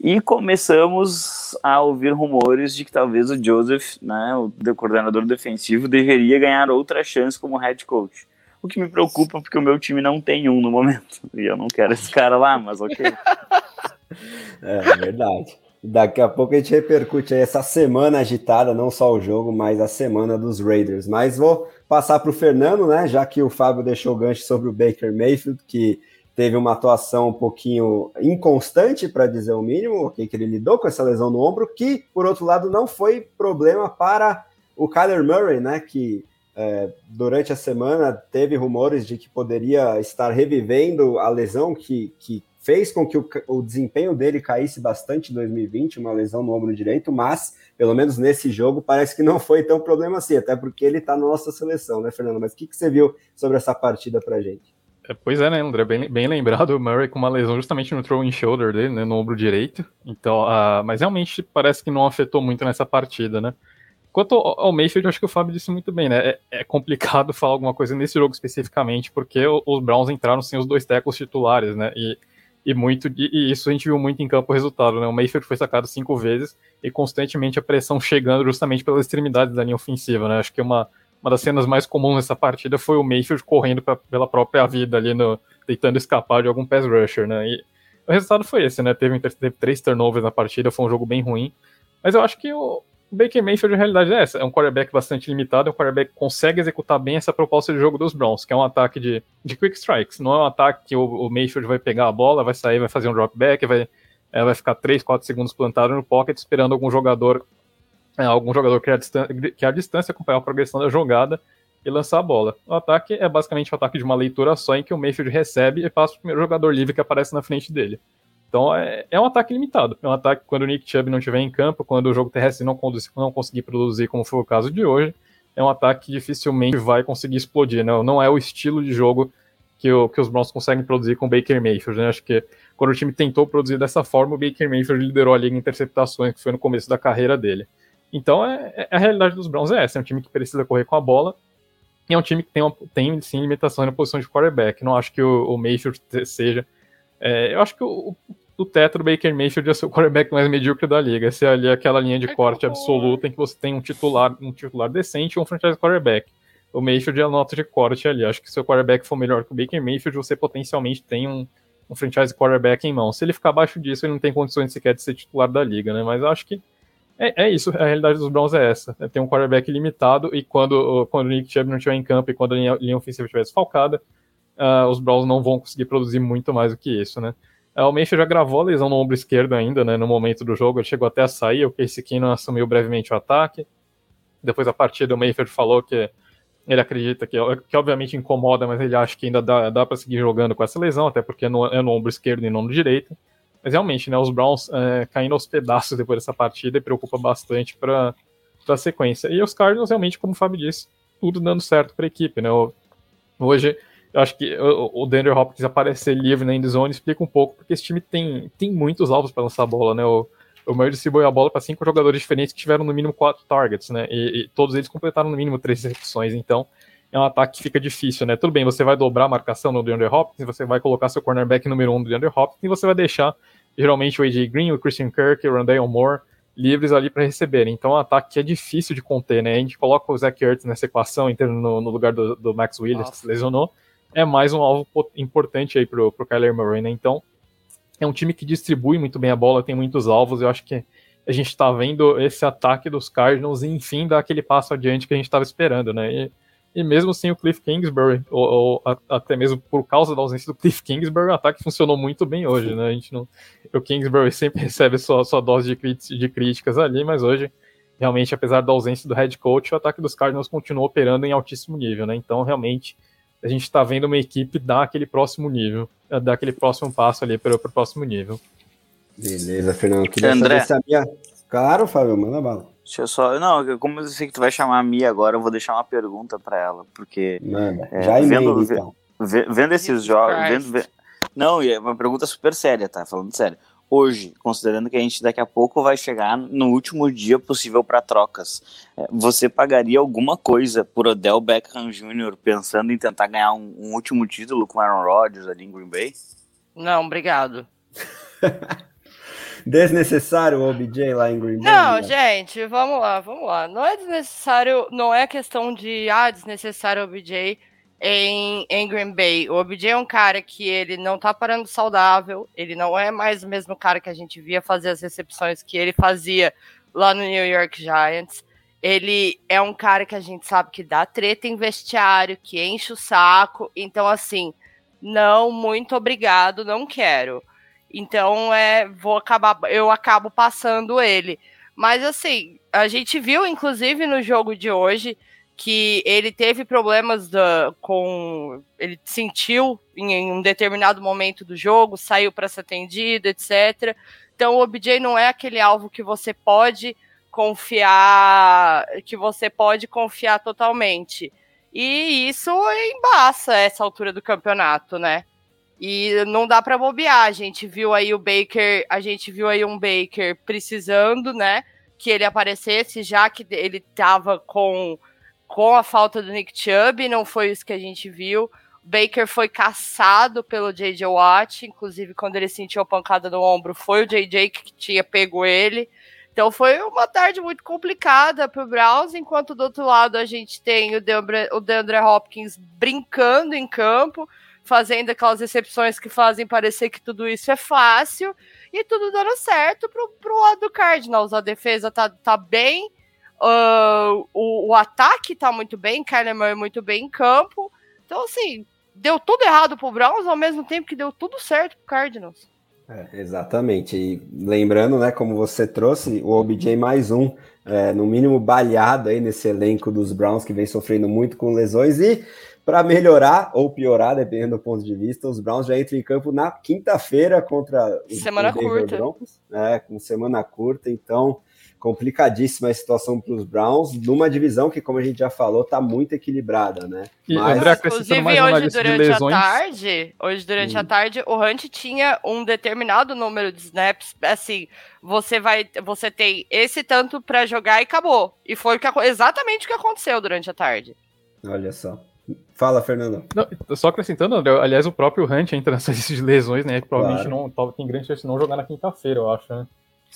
E começamos a ouvir rumores de que talvez o Joseph, né, o coordenador defensivo, deveria ganhar outra chance como head coach. O que me preocupa porque o meu time não tem um no momento. E eu não quero esse cara lá, mas ok. é, é verdade. Daqui a pouco a gente repercute essa semana agitada, não só o jogo, mas a semana dos Raiders. Mas vou passar para o Fernando, né? Já que o Fábio deixou o gancho sobre o Baker Mayfield, que teve uma atuação um pouquinho inconstante, para dizer o mínimo, que ele lidou com essa lesão no ombro, que, por outro lado, não foi problema para o Kyler Murray, né? Que é, durante a semana teve rumores de que poderia estar revivendo a lesão que, que fez com que o, o, desempenho dele caísse bastante em 2020, uma lesão no ombro direito, mas, pelo menos nesse jogo, parece que não foi tão problema assim, até porque ele está na nossa seleção, né, Fernando? Mas o que, que você viu sobre essa partida pra gente? É, pois é, né, André? Bem, bem lembrado, o Murray com uma lesão justamente no throwing shoulder dele, né, no ombro direito. Então, uh, mas realmente parece que não afetou muito nessa partida, né? Quanto ao Mayfield, acho que o Fábio disse muito bem, né? É, é complicado falar alguma coisa nesse jogo especificamente, porque os Browns entraram sem os dois tackles titulares, né? E e muito e isso a gente viu muito em campo o resultado, né? O Mayfield foi sacado cinco vezes e constantemente a pressão chegando justamente pelas extremidades da linha ofensiva, né? Acho que uma, uma das cenas mais comuns nessa partida foi o Mayfield correndo pra, pela própria vida ali, no, tentando escapar de algum pass rusher, né? E o resultado foi esse, né? Teve, teve três turnovers na partida, foi um jogo bem ruim. Mas eu acho que o, o Baker Mayfield, a realidade é essa. É um quarterback bastante limitado, é um quarterback que consegue executar bem essa proposta de jogo dos Browns, que é um ataque de, de quick strikes. Não é um ataque que o, o Mayfield vai pegar a bola, vai sair, vai fazer um drop back, vai, é, vai ficar 3, 4 segundos plantado no pocket, esperando algum jogador é, algum jogador criar distância, criar distância, acompanhar a progressão da jogada e lançar a bola. O ataque é basicamente o ataque de uma leitura só em que o Mayfield recebe e passa para o primeiro jogador livre que aparece na frente dele. Então é, é, um ataque limitado. É um ataque quando o Nick Chubb não estiver em campo, quando o jogo terrestre não, não conseguir produzir, como foi o caso de hoje. É um ataque que dificilmente vai conseguir explodir. Né? Não é o estilo de jogo que, o, que os Browns conseguem produzir com o Baker Mayfield. Né? Acho que quando o time tentou produzir dessa forma, o Baker Mayfield liderou a liga em interceptações, que foi no começo da carreira dele. Então é, é, a realidade dos Browns é essa: é um time que precisa correr com a bola. E é um time que tem, uma, tem sim limitações na posição de quarterback. Não acho que o, o Mayfield seja. É, eu acho que o, do teto do Baker Mayfield é ser o quarterback mais medíocre da liga. Se é ali aquela linha de corte absoluta em que você tem um titular, um titular decente e um franchise quarterback. O Mayfield é a nota de corte ali. Acho que se o quarterback for melhor que o Baker Mayfield, você potencialmente tem um, um franchise quarterback em mão. Se ele ficar abaixo disso, ele não tem condições sequer de ser titular da liga, né? Mas eu acho que é, é, isso, a realidade dos Browns é essa. É ter um quarterback limitado e quando, quando o Nick Chubb não estiver em campo e quando a linha, linha ofensiva estiver desfalcada, uh, os Browns não vão conseguir produzir muito mais do que isso, né? É, o Mayfield já gravou a lesão no ombro esquerdo ainda, né? No momento do jogo, ele chegou até a sair. O Casey Keenum assumiu brevemente o ataque. Depois da partida, o Mayfield falou que ele acredita que, que obviamente incomoda, mas ele acha que ainda dá, dá para seguir jogando com essa lesão, até porque é no, é no ombro esquerdo e não no direito. Mas realmente, né? Os Browns é, caindo aos pedaços depois dessa partida e preocupa bastante para a sequência. E os Cardinals, realmente, como o Fábio disse, tudo dando certo para a equipe, né? Hoje eu acho que o, o Daniel Hopkins aparecer livre na endzone explica um pouco, porque esse time tem, tem muitos alvos para lançar a bola, né? O, o Murray distribuiu a bola para cinco jogadores diferentes que tiveram no mínimo quatro targets, né? E, e, todos eles completaram no mínimo três recepções, então é um ataque que fica difícil, né? Tudo bem, você vai dobrar a marcação no DeAndre Hopkins, você vai colocar seu cornerback número um do DeAndre Hopkins e você vai deixar geralmente o AJ Green, o Christian Kirk, o Rondale Moore livres ali para receberem. Então é um ataque que é difícil de conter, né? A gente coloca o Zach Ertz nessa equação, entrando no, no lugar do, do Max Williams, Nossa. que se lesionou é mais um alvo importante aí pro, pro Kyler Murray, né? Então, é um time que distribui muito bem a bola, tem muitos alvos, eu acho que a gente está vendo esse ataque dos Cardinals enfim, dar aquele passo adiante que a gente estava esperando, né? E, e, mesmo sem o Cliff Kingsbury, ou, ou até mesmo por causa da ausência do Cliff Kingsbury, o ataque funcionou muito bem hoje, né? A gente não, o Kingsbury sempre recebe sua, sua dose de, de críticas ali, mas hoje, realmente, apesar da ausência do head coach, o ataque dos Cardinals continua operando em altíssimo nível, né? Então, realmente, a gente está vendo uma equipe dar aquele próximo nível, eh, dar aquele próximo passo ali para o próximo nível. Beleza, Fernando. Queria André. saber se a minha. Claro, Fábio, manda bala. Deixa eu só. Não, como eu sei que tu vai chamar a Mia agora, eu vou deixar uma pergunta para ela, porque. Manda. É, Já vendo, então. Vendo esses jogos. Vendo, não, é uma pergunta super séria, tá? Falando sério hoje, considerando que a gente daqui a pouco vai chegar no último dia possível para trocas, é, você pagaria alguma coisa por Odell Beckham Jr. pensando em tentar ganhar um, um último título com Aaron Rodgers ali em Green Bay? Não, obrigado. Desnecessário o OBJ lá em Green Bay? Não, né? gente, vamos lá, vamos lá. Não é desnecessário, não é questão de, ah, desnecessário o OBJ em, em Green Bay. O OBJ é um cara que ele não tá parando saudável, ele não é mais o mesmo cara que a gente via fazer as recepções que ele fazia lá no New York Giants. Ele é um cara que a gente sabe que dá treta em vestiário, que enche o saco. Então, assim, não, muito obrigado, não quero. Então, é, vou acabar, eu acabo passando ele. Mas assim, a gente viu, inclusive, no jogo de hoje, que ele teve problemas da, com. Ele sentiu em, em, um determinado momento do jogo, saiu para ser atendido, etc. Então o OBJ não é aquele alvo que você pode confiar, que você pode confiar totalmente. E isso embaça essa altura do campeonato, né? E não dá para bobear. A gente viu aí o Baker, a gente viu aí um Baker precisando, né, que ele aparecesse, já que ele tava com com a falta do Nick Chubb, não foi isso que a gente viu. Baker foi caçado pelo J.J. Watt, inclusive quando ele sentiu a pancada no ombro, foi o J.J. que tinha pego ele. Então foi uma tarde muito complicada para o Browns, enquanto do outro lado a gente tem o DeAndre, o DeAndre Hopkins brincando em campo, fazendo aquelas recepções que fazem parecer que tudo isso é fácil, e tudo dando certo para o lado do Cardinals. A defesa tá, tá bem, Uh, o, o, ataque tá muito bem, Kyler Murray muito bem em campo. Então, assim, deu tudo errado pro Browns, ao mesmo tempo que deu tudo certo pro Cardinals. É, exatamente. E lembrando, né, como você trouxe, o OBJ mais um, é, no mínimo baleado aí nesse elenco dos Browns, que vem sofrendo muito com lesões. E para melhorar ou piorar, dependendo do ponto de vista, os Browns já entram em campo na quinta-feira contra semana os curta. Broncos, é, com semana curta. Então, complicadíssima a situação para os Browns, numa divisão que, como a gente já falou, está muito equilibrada, né? E Mas... André, Inclusive, mais hoje durante a tarde, hoje durante hum. a tarde, o Hunt tinha um determinado número de snaps, assim, você vai, você tem esse tanto para jogar e acabou. E foi exatamente o que aconteceu durante a tarde. Olha só. Fala, Fernando. Não, só acrescentando, André, aliás, o próprio Hunt entra nessa lista de lesões, né? Que provavelmente claro. não tem grande chance de não jogar na quinta-feira, eu acho, né?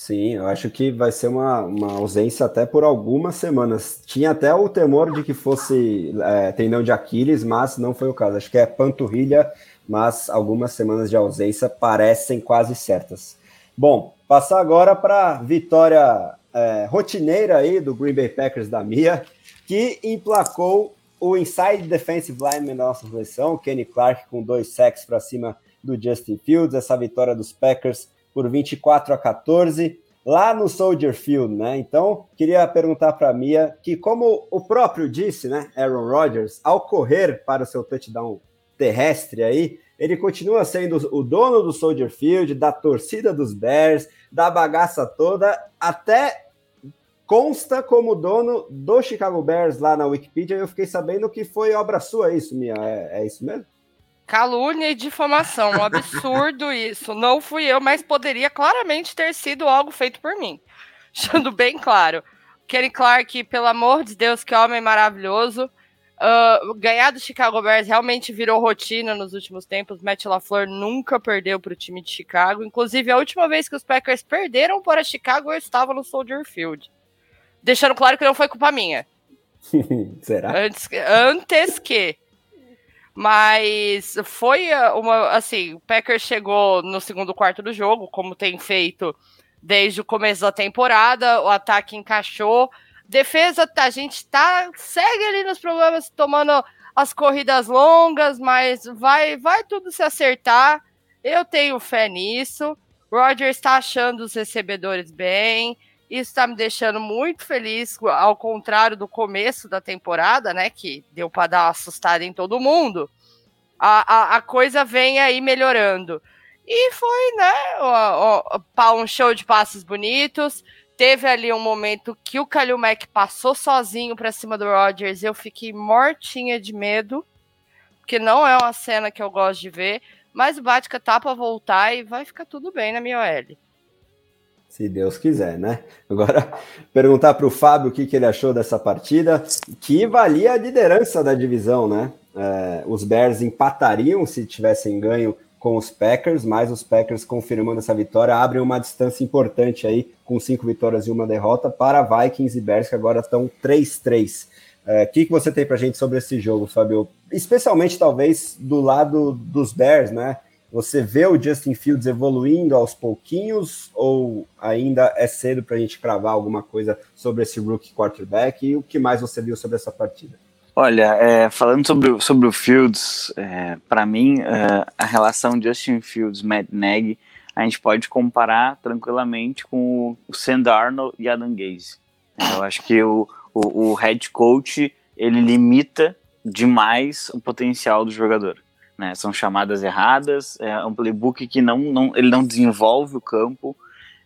Sim, eu acho que vai ser uma, uma ausência até por algumas semanas. Tinha até o temor de que fosse é, tendão de Aquiles, mas não foi o caso. Acho que é panturrilha, mas algumas semanas de ausência parecem quase certas. Bom, passar agora para vitória é, rotineira aí do Green Bay Packers da Mia, que emplacou o inside defensive lineman da nossa seleção, Kenny Clark, com dois sacks para cima do Justin Fields. Essa vitória dos Packers por 24 a 14 lá no Soldier Field, né? Então, queria perguntar para Mia que, como o próprio disse, né, Aaron Rodgers, ao correr para o seu touchdown terrestre aí, ele continua sendo o dono do Soldier Field, da torcida dos Bears, da bagaça toda, até consta como dono do Chicago Bears lá na Wikipedia. Eu fiquei sabendo que foi obra sua isso, Mia. É, é isso mesmo? Calúnia e difamação, um absurdo isso. Não fui eu, mas poderia claramente ter sido algo feito por mim. Deixando bem claro. Kenny Clark, pelo amor de Deus, que homem maravilhoso. Uh, ganhar do Chicago Bears realmente virou rotina nos últimos tempos. Matt LaFleur nunca perdeu para o time de Chicago. Inclusive, a última vez que os Packers perderam para Chicago, eu estava no Soldier Field. Deixando claro que não foi culpa minha. Será? Antes, antes que. Mas foi uh, uma. Assim, o Packers chegou no segundo quarto do jogo, como tem feito desde o começo da temporada. O ataque encaixou. Defesa, a gente tá. Segue ali nos problemas, tomando as corridas longas, mas vai, vai tudo se acertar. Eu tenho fé nisso. Roger está achando os recebedores bem. Isso está me deixando muito feliz, ao contrário do começo da temporada, né? Que deu para dar uma assustada em todo mundo. A, a, a, coisa vem aí melhorando. E foi, né? um show de passes bonitos. Teve ali um momento que o Kalil Mack passou sozinho para cima do Rodgers. Eu fiquei mortinha de medo, porque não é uma cena que eu gosto de ver. Mas o Batica tá para voltar e vai ficar tudo bem na minha OL. Se Deus quiser, né? Agora, perguntar para o Fábio o que, que ele achou dessa partida, que valia a liderança da divisão, né? É, os Bears empatariam se tivessem ganho com os Packers, mas os Packers confirmando essa vitória abrem uma distância importante aí, com cinco vitórias e uma derrota, para Vikings e Bears, que agora estão 3-3. O é, que, que você tem para gente sobre esse jogo, Fabio? Especialmente, talvez, do lado dos Bears, né? Você vê o Justin Fields evoluindo aos pouquinhos ou ainda é cedo para a gente cravar alguma coisa sobre esse rookie quarterback? E o que mais você viu sobre essa partida? Olha, é, falando sobre, sobre o Fields, é, para mim, é, a relação Justin Fields-Matt Nagy, a gente pode comparar tranquilamente com o Sam e Adam Gaze. Eu acho que o, o, o head coach, ele limita demais o potencial do jogador. Né? São chamadas erradas, é um playbook que não, não, ele não desenvolve o campo,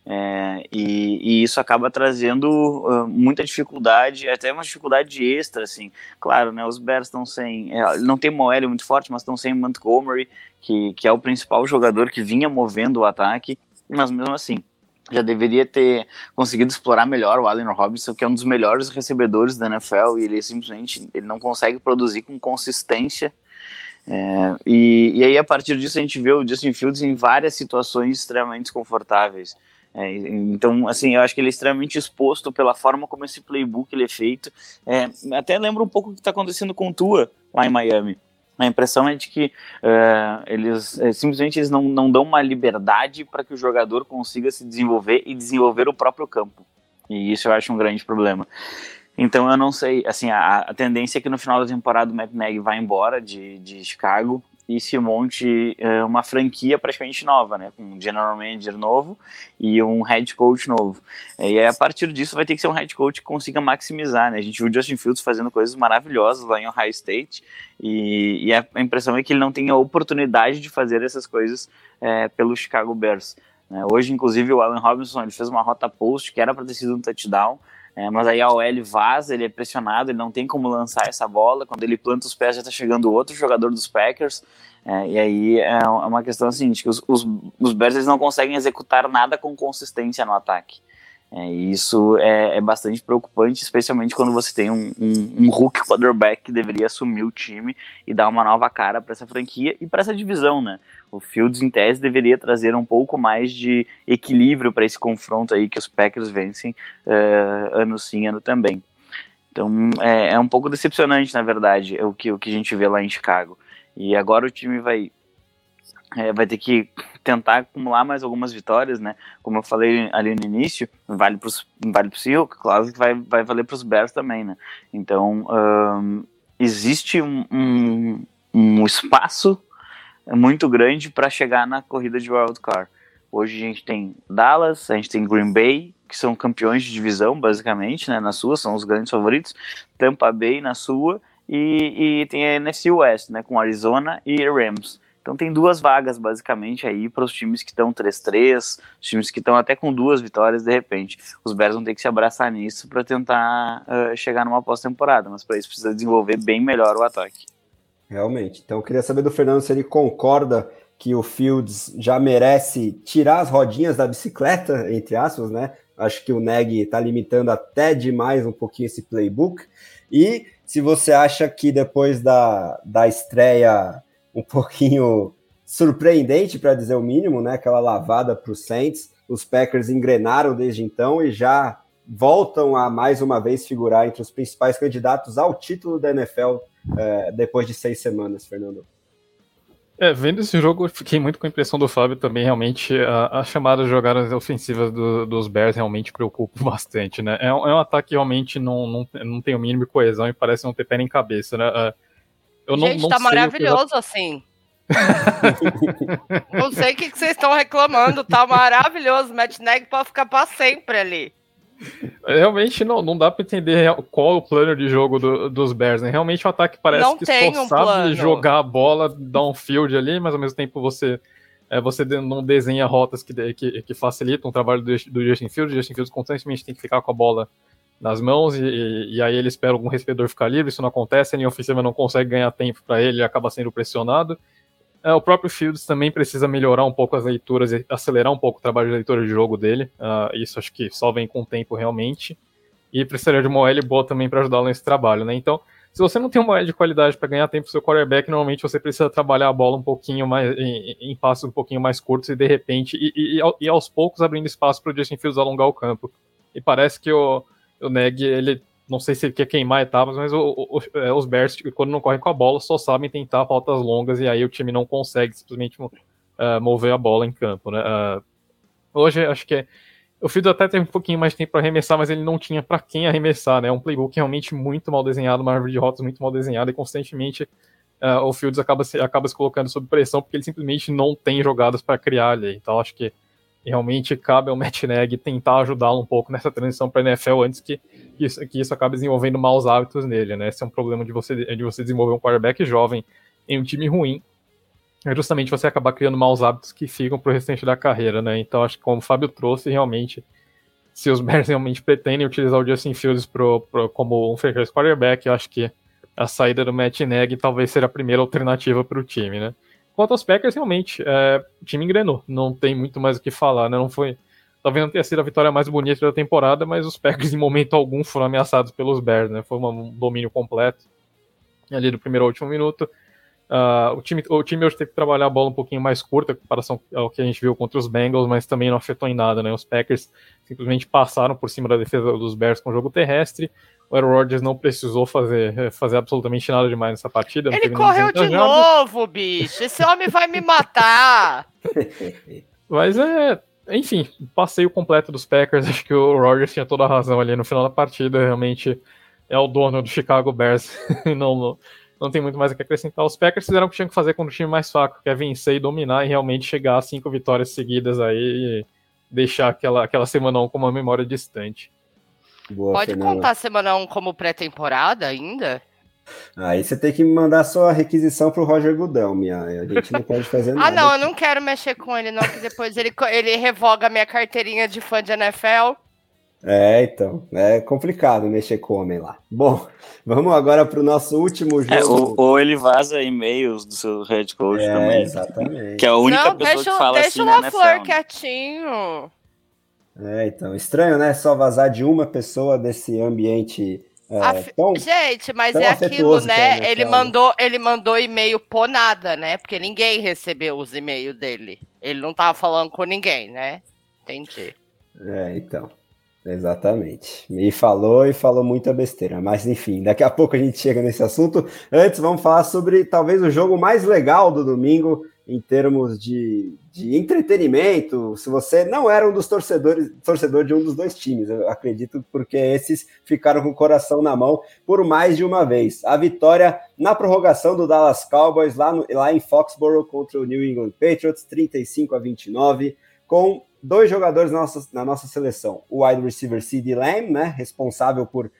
é, e, e, isso acaba trazendo uh, muita dificuldade, até uma dificuldade extra, assim. Claro, né, os Bears estão sem. É, não tem Moelle muito forte, mas estão sem Montgomery, que, que é o principal jogador que vinha movendo o ataque, mas mesmo assim. Já deveria ter conseguido explorar melhor o Allen Robinson, que é um dos melhores recebedores da NFL, e ele simplesmente ele não consegue produzir com consistência é, e, e, aí, a partir disso, a gente vê o Justin Fields em várias situações extremamente desconfortáveis. É, então, assim, eu acho que ele é extremamente exposto pela forma como esse playbook ele é feito. É, até lembra um pouco o que está acontecendo com o Tua lá em Miami. A impressão é de que uh, eles é, simplesmente eles não, não dão uma liberdade para que o jogador consiga se desenvolver e desenvolver o próprio campo. E isso eu acho um grande problema. Então eu não sei, assim, a, a tendência é que no final da temporada o Nagy vá embora de, de Chicago e se monte é, uma franquia praticamente nova, né? Com um general manager novo e um head coach novo. E aí, a partir disso vai ter que ser um head coach que consiga maximizar, né? A gente viu o Justin Fields fazendo coisas maravilhosas lá em Ohio State e, e a impressão é que ele não tem a oportunidade de fazer essas coisas é, pelo Chicago Bears. Né? Hoje, inclusive, o Allen Robinson ele fez uma rota post que era para ter sido um touchdown, é, mas aí a OL vaza, ele é pressionado, ele não tem como lançar essa bola. Quando ele planta os pés, já está chegando outro jogador dos Packers. É, e aí é, é uma questão assim, de que os, os, os Bears eles não conseguem executar nada com consistência no ataque. É, e isso é, é, bastante preocupante, especialmente quando você tem um, um, um rookie quarterback que deveria assumir o time e dar uma nova cara para essa franquia e para essa divisão, né? O Fields, em tese, deveria trazer um pouco mais de equilíbrio para esse confronto aí que os Packers vencem uh, ano sim, ano também. Então é, é, um pouco decepcionante, na verdade, o que, o que a gente vê lá em Chicago. E agora o time vai é, vai ter que tentar acumular mais algumas vitórias, né? Como eu falei ali no início, vale para vale Seahawks, claro que vai, vai valer para os Bears também, né? Então, um, existe um, um, um, espaço muito grande para chegar na corrida de wild card. Hoje a gente tem Dallas, a gente tem Green Bay, que são campeões de divisão, basicamente, né? Na sua, são os grandes favoritos. Tampa Bay na sua, e, e tem a NFC West, né? Com Arizona e Rams. Então tem duas vagas basicamente aí para os times que estão 3-3, os times que estão até com duas vitórias de repente. Os Bears vão ter que se abraçar nisso para tentar uh, chegar numa pós-temporada, mas para isso precisa desenvolver bem melhor o ataque. Realmente. Então eu queria saber do Fernando se ele concorda que o Fields já merece tirar as rodinhas da bicicleta, entre aspas, né? Acho que o Neg está limitando até demais um pouquinho esse playbook. E se você acha que depois da, da estreia um pouquinho surpreendente, para dizer o mínimo, né? Aquela lavada para os Saints. Os Packers engrenaram desde então e já voltam a mais uma vez figurar entre os principais candidatos ao título da NFL é, depois de seis semanas, Fernando. É, vendo esse jogo, fiquei muito com a impressão do Fábio também. Realmente, a, a chamada de jogadas ofensivas do, dos Bears realmente preocupa bastante, né? É, é, um ataque que realmente não, não, não tem o mínimo de coesão e parece não ter pé nem cabeça, né? Uh, eu não, Gente, não tá maravilhoso eu... assim. não sei o que, vocês estão reclamando, tá maravilhoso. Matt Neg pode ficar para sempre ali. Realmente não, não dá para entender qual é o plano de jogo do, dos Bears, né? Realmente o ataque parece não que só um sabe jogar a bola, dar um field ali, mas ao mesmo tempo você é, você não desenha rotas que, que, que facilitam o trabalho do, do Justin Fields. O Justin Fields constantemente tem que ficar com a bola nas mãos e, e, aí ele espera algum recebedor ficar livre, isso não acontece, a linha ofensiva não consegue ganhar tempo para ele, ele acaba sendo pressionado. É, o próprio Fields também precisa melhorar um pouco as leituras e acelerar um pouco o trabalho de leitura de jogo dele, uh, isso acho que só vem com o tempo realmente, e precisaria de uma OL boa também para ajudá-lo nesse trabalho, né? Então, se você não tem uma de qualidade para ganhar tempo pro seu quarterback, normalmente você precisa trabalhar a bola um pouquinho mais em, em passos um pouquinho mais curtos e de repente e, e, e aos poucos abrindo espaço para o Justin Fields alongar o campo. E parece que o, o Neg, ele não sei se ele quer queimar etapas, mas o, o, é, os Bears, quando não correm com a bola, só sabem tentar pautas longas e aí o time não consegue simplesmente uh, mover a bola em campo. Né? Uh, hoje, acho que é, o Fields até teve um pouquinho mais de tempo para arremessar, mas ele não tinha para quem arremessar, né? É um playbook realmente muito mal desenhado, uma árvore de rotas muito mal desenhada e constantemente uh, o Fields acaba se, acaba se colocando sob pressão porque ele simplesmente não tem jogadas para criar ali. Então acho que realmente cabe ao Matt Neg tentar ajudá-lo um pouco nessa transição para a NFL antes que isso, que isso acabe desenvolvendo maus hábitos nele, né? Esse é um problema de você, de você desenvolver um quarterback jovem em um time ruim, é justamente você acabar criando maus hábitos que ficam para o restante da carreira, né? Então acho que como o Fábio trouxe, realmente, se os Bears realmente pretendem utilizar o Justin Fields pro, pro, como um franchise quarterback, eu acho que a saída do Matt Neg talvez seja a primeira alternativa para o time, né? Quanto aos Packers, realmente, é, o time engrenou. Não tem muito mais o que falar, né? Não foi. Talvez não tenha sido a vitória mais bonita da temporada, mas os Packers, em momento algum, foram ameaçados pelos Bears, né? Foi um domínio completo ali do primeiro ao último minuto. Uh, o, time, o time hoje teve que trabalhar a bola um pouquinho mais curta em comparação ao que a gente viu contra os Bengals, mas também não afetou em nada, né? Os Packers simplesmente passaram por cima da defesa dos Bears com o jogo terrestre o Aaron Rodgers não precisou fazer, fazer absolutamente nada demais nessa partida. Ele correu de novo, bicho. Esse homem vai me matar. Mas é. Enfim, passeio completo dos Packers. Acho que o Rodgers tinha toda a razão ali no final da partida. Realmente é o dono do Chicago Bears. não, não, não tem muito mais o que acrescentar. Os Packers fizeram o que tinham que fazer com o time mais fraco, que é vencer e dominar e realmente chegar a cinco vitórias seguidas aí e deixar aquela, aquela semana 1 com uma memória distante. Boa, Pode Fernanda. contar semana 1 como pré-temporada ainda? Aí você tem que me mandar sua requisição pro Roger Gudão, minha. A gente não pode fazer nada. ah, não, eu não quero mexer com ele, não, que depois ele, ele revoga minha carteirinha de fã de NFL. É, então, é complicado mexer com o homem lá. Bom, vamos agora para o nosso último é, jogo. É, ou, ou, ele vaza e-mails do seu head coach é, também. Exatamente. Que é a única não, pessoa deixa, que fala deixa assim Deixa o LaFleur né? quietinho. É, então, estranho, né? Só vazar de uma pessoa desse ambiente. É, tão, Gente, mas é aquilo, né? É, ele mandou, ele mandou e-mail por nada, né? Porque ninguém recebeu os e-mails dele. Ele não tava falando com ninguém, né? Entendi. É, então. Exatamente. Me falou e falou muita besteira. Mas enfim, daqui a pouco a gente chega nesse assunto. Antes, vamos falar sobre talvez o jogo mais legal do domingo em termos de, de entretenimento. Se você não era um dos torcedores, torcedor de um dos dois times, eu acredito, porque esses ficaram com o coração na mão por mais de uma vez. A vitória na prorrogação do Dallas Cowboys lá, no, lá em Foxborough contra o New England Patriots, 35 a 29, com dois jogadores na nossa, na nossa seleção. O wide receiver CeeDee Lamb, né, responsável por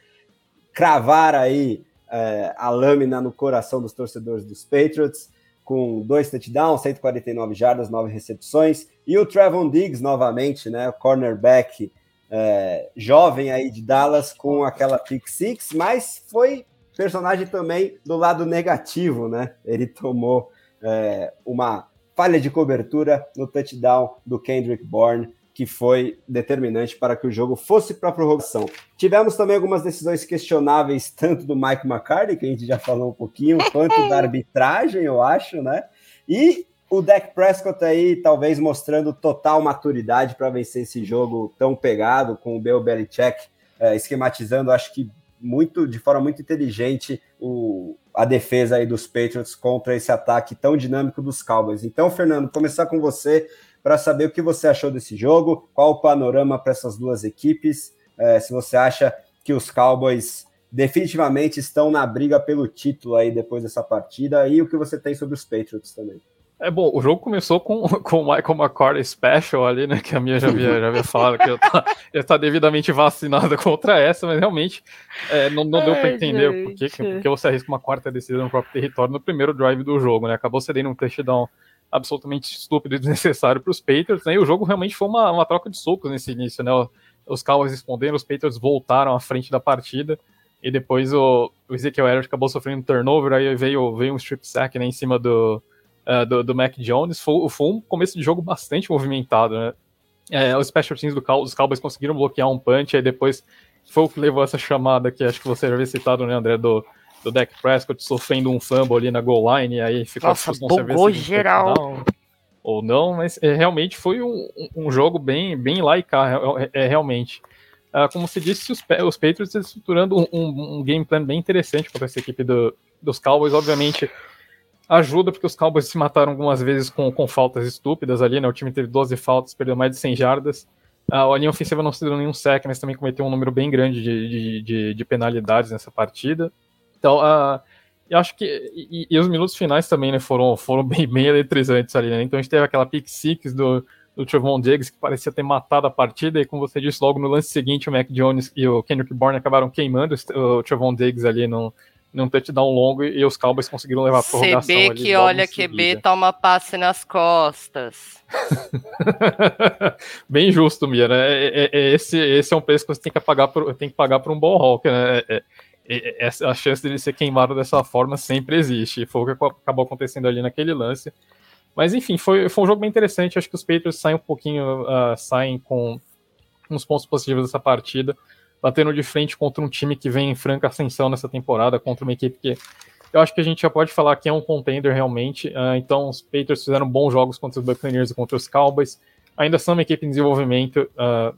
cravar aí é, a lâmina no coração dos torcedores dos Patriots, com dois touchdowns, 149 jardas, nove recepções. E o Trevon Diggs, novamente, né, cornerback é, jovem aí de Dallas, com aquela pick six, mas foi personagem também do lado negativo, né? Ele tomou é, uma falha de cobertura no touchdown do Kendrick Bourne, que foi determinante para que o jogo fosse para a prorrogação. Tivemos também algumas decisões questionáveis, tanto do Mike McCarthy, que a gente já falou um pouquinho, quanto da arbitragem, eu acho, né? E o Dak Prescott aí, talvez mostrando total maturidade para vencer esse jogo tão pegado, com o Bill Belichick é, esquematizando, acho que muito de forma muito inteligente o, a defesa aí dos Patriots contra esse ataque tão dinâmico dos Cowboys. Então, Fernando, começar com você para saber o que você achou desse jogo, qual o panorama para essas duas equipes, é, se você acha que os Cowboys definitivamente estão na briga pelo título aí depois dessa partida e o que você tem sobre os Patriots também. É bom, o jogo começou com, com o Michael McCarthy Special ali, né? Que a minha já havia, já havia falado que tá, já está devidamente vacinada contra essa, mas realmente é, não, não deu para entender por que, porque você arrisca uma quarta decisão no próprio território no primeiro drive do jogo, né? Acabou cedendo um touchdown absolutamente estúpido e desnecessário para os Patriots, né? E o jogo realmente foi uma, uma troca de socos nesse início, né? Os Cowboys responderam, os Patriots voltaram à frente da partida. E depois o, o Ezekiel Elliott acabou sofrendo um turnover, aí veio, veio um strip sack né, em cima do, uh, do, do, Mac Jones, foi, foi, um começo de jogo bastante movimentado, né? É, os special teams do dos Cowboys conseguiram bloquear um punch, aí depois foi o que levou essa chamada que acho que você já havia citado, né, André, do, do Dak Prescott sofrendo um fumble ali na goal line, e aí ficou Nossa, bugou geral. Ou não, mas é, realmente foi um, um, jogo bem, bem lá e cá, é, é, é realmente. Uh, como se disse, os, os Patriots estruturando um, um, um, game plan bem interessante contra essa equipe do, dos Cowboys, obviamente ajuda porque os Cowboys se mataram algumas vezes com, com faltas estúpidas ali, né? O time teve 12 faltas, perdeu mais de 100 jardas. A linha ofensiva não cedeu nenhum sec, mas também cometeu um número bem grande de, de, de, de penalidades nessa partida. Então, uh, eu acho que. E, e, os minutos finais também, né, foram, foram bem, bem eletrizantes ali, né? Então a gente teve aquela pick six do, do Trevon Diggs, que parecia ter matado a partida, e como você disse, logo no lance seguinte, o Mac Jones e o Kendrick Bourne acabaram queimando o Trevon Diggs ali no, num touchdown longo e os Cowboys conseguiram levar a prorrogação. CB que olha QB toma passe nas costas. Bem justo, Mia, né? É, é, é, esse, esse é um preço que você tem que pagar por, tem que pagar por um bom Hawk, né? É, é a chance dele ser queimado dessa forma sempre existe. Foi o que acabou acontecendo ali naquele lance. Mas enfim, foi, foi um jogo bem interessante. Acho que os Patriots saem um pouquinho, uh, saem com uns pontos positivos dessa partida batendo de frente contra um time que vem em franca ascensão nessa temporada, contra uma equipe que eu acho que a gente já pode falar que é um contender realmente. Uh, então, os Patriots fizeram bons jogos contra os Buccaneers e contra os Cowboys. Ainda são uma equipe em desenvolvimento. Uh,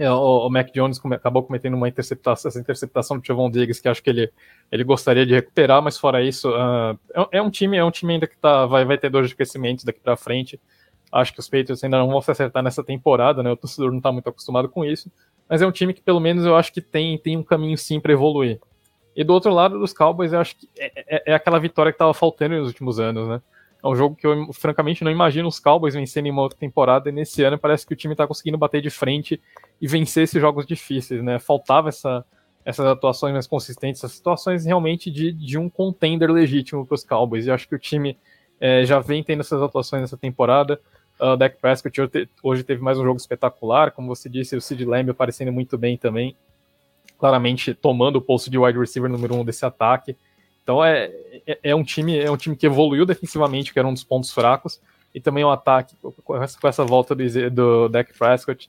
o, o, Mac Jones acabou cometendo uma interceptação, essa interceptação do Trevon Diggs, que acho que ele, ele gostaria de recuperar, mas fora isso, uh, é, é, um time, é um time ainda que tá, vai, vai ter dor de crescimento daqui para frente. Acho que os Patriots ainda não vão se acertar nessa temporada, né? O torcedor não está muito acostumado com isso mas é um time que pelo menos eu acho que tem, tem um caminho sim para evoluir. E do outro lado dos Cowboys, eu acho que é, é, é aquela vitória que estava faltando nos últimos anos, né? É um jogo que eu, francamente, não imagino os Cowboys vencerem uma outra temporada, e nesse ano parece que o time está conseguindo bater de frente e vencer esses jogos difíceis, né? Faltava essa, essas atuações mais consistentes, essas situações realmente de, de um contender legítimo para os Cowboys. E acho que o time é, já vem tendo essas atuações nessa temporada. O uh, Dak Prescott hoje teve mais um jogo espetacular, como você disse, o Sid Lamb aparecendo muito bem também, claramente tomando o posto de wide receiver número um desse ataque. Então é, é, é, um time é um time que evoluiu defensivamente, que era um dos pontos fracos, e também o um ataque com essa, com essa volta do, do Dak Prescott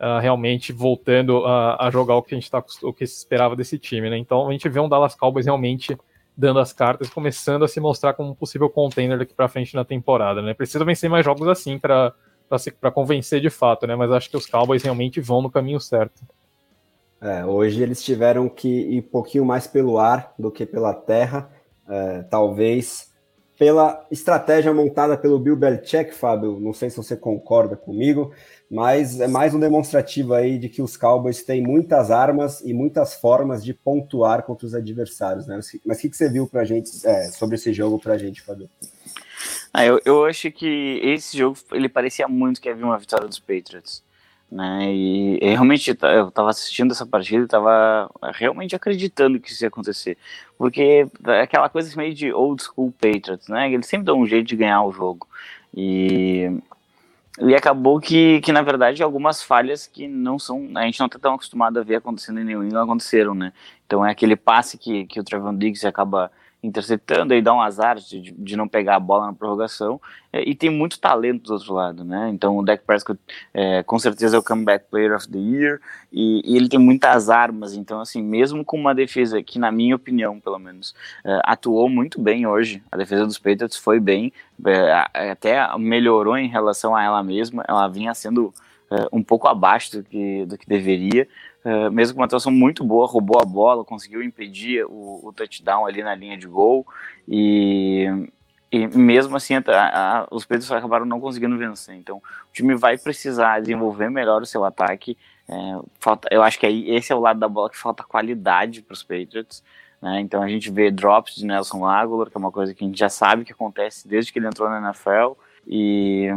uh, realmente voltando a, a, jogar o que a gente tá, o que se esperava desse time, né? Então a gente vê um Dallas Cowboys realmente dando as cartas, começando a se mostrar como um possível contender daqui para frente na temporada, né? Precisa vencer mais jogos assim para para convencer de fato, né? Mas acho que os Cowboys realmente vão no caminho certo. É, hoje eles tiveram que ir um pouquinho mais pelo ar do que pela terra, é, talvez pela estratégia montada pelo Bill Belichick, Fábio. Não sei se você concorda comigo, mas é mais um demonstrativo aí de que os Cowboys têm muitas armas e muitas formas de pontuar contra os adversários, né? Mas o que, que você viu pra gente é, sobre esse jogo pra gente, Fábio? Ah, eu, eu acho que esse jogo ele parecia muito que havia uma vitória dos Patriots. Né? E, e realmente eu estava assistindo essa partida e estava realmente acreditando que isso ia acontecer. Porque é aquela coisa meio de old school Patriots, né? Eles sempre dão um jeito de ganhar o jogo. E, e acabou que, que, na verdade, algumas falhas que não são. A gente não está tão acostumado a ver acontecendo em nenhum aconteceram, né? Então é aquele passe que, que o Trevon Diggs acaba interceptando, aí dá um azar de, de não pegar a bola na prorrogação, é, e tem muito talento do outro lado, né? Então o Dak Prescott é, com certeza é o comeback player of the year, e, e, ele tem muitas armas, então assim, mesmo com uma defesa que, na minha opinião, pelo menos, é, atuou muito bem hoje, a defesa dos Patriots foi bem, é, até melhorou em relação a ela mesma, ela vinha sendo é, um pouco abaixo do que, do que deveria, Uh, mesmo com uma atuação muito boa, roubou a bola, conseguiu impedir o, o touchdown ali na linha de gol e, e mesmo assim a, a, os Pedros acabaram não conseguindo vencer. Então o time vai precisar desenvolver melhor o seu ataque. É, falta, eu acho que aí esse é o lado da bola que falta qualidade para os Patriots. Né? Então a gente vê drops de Nelson Aguilar, que é uma coisa que a gente já sabe que acontece desde que ele entrou na NFL. E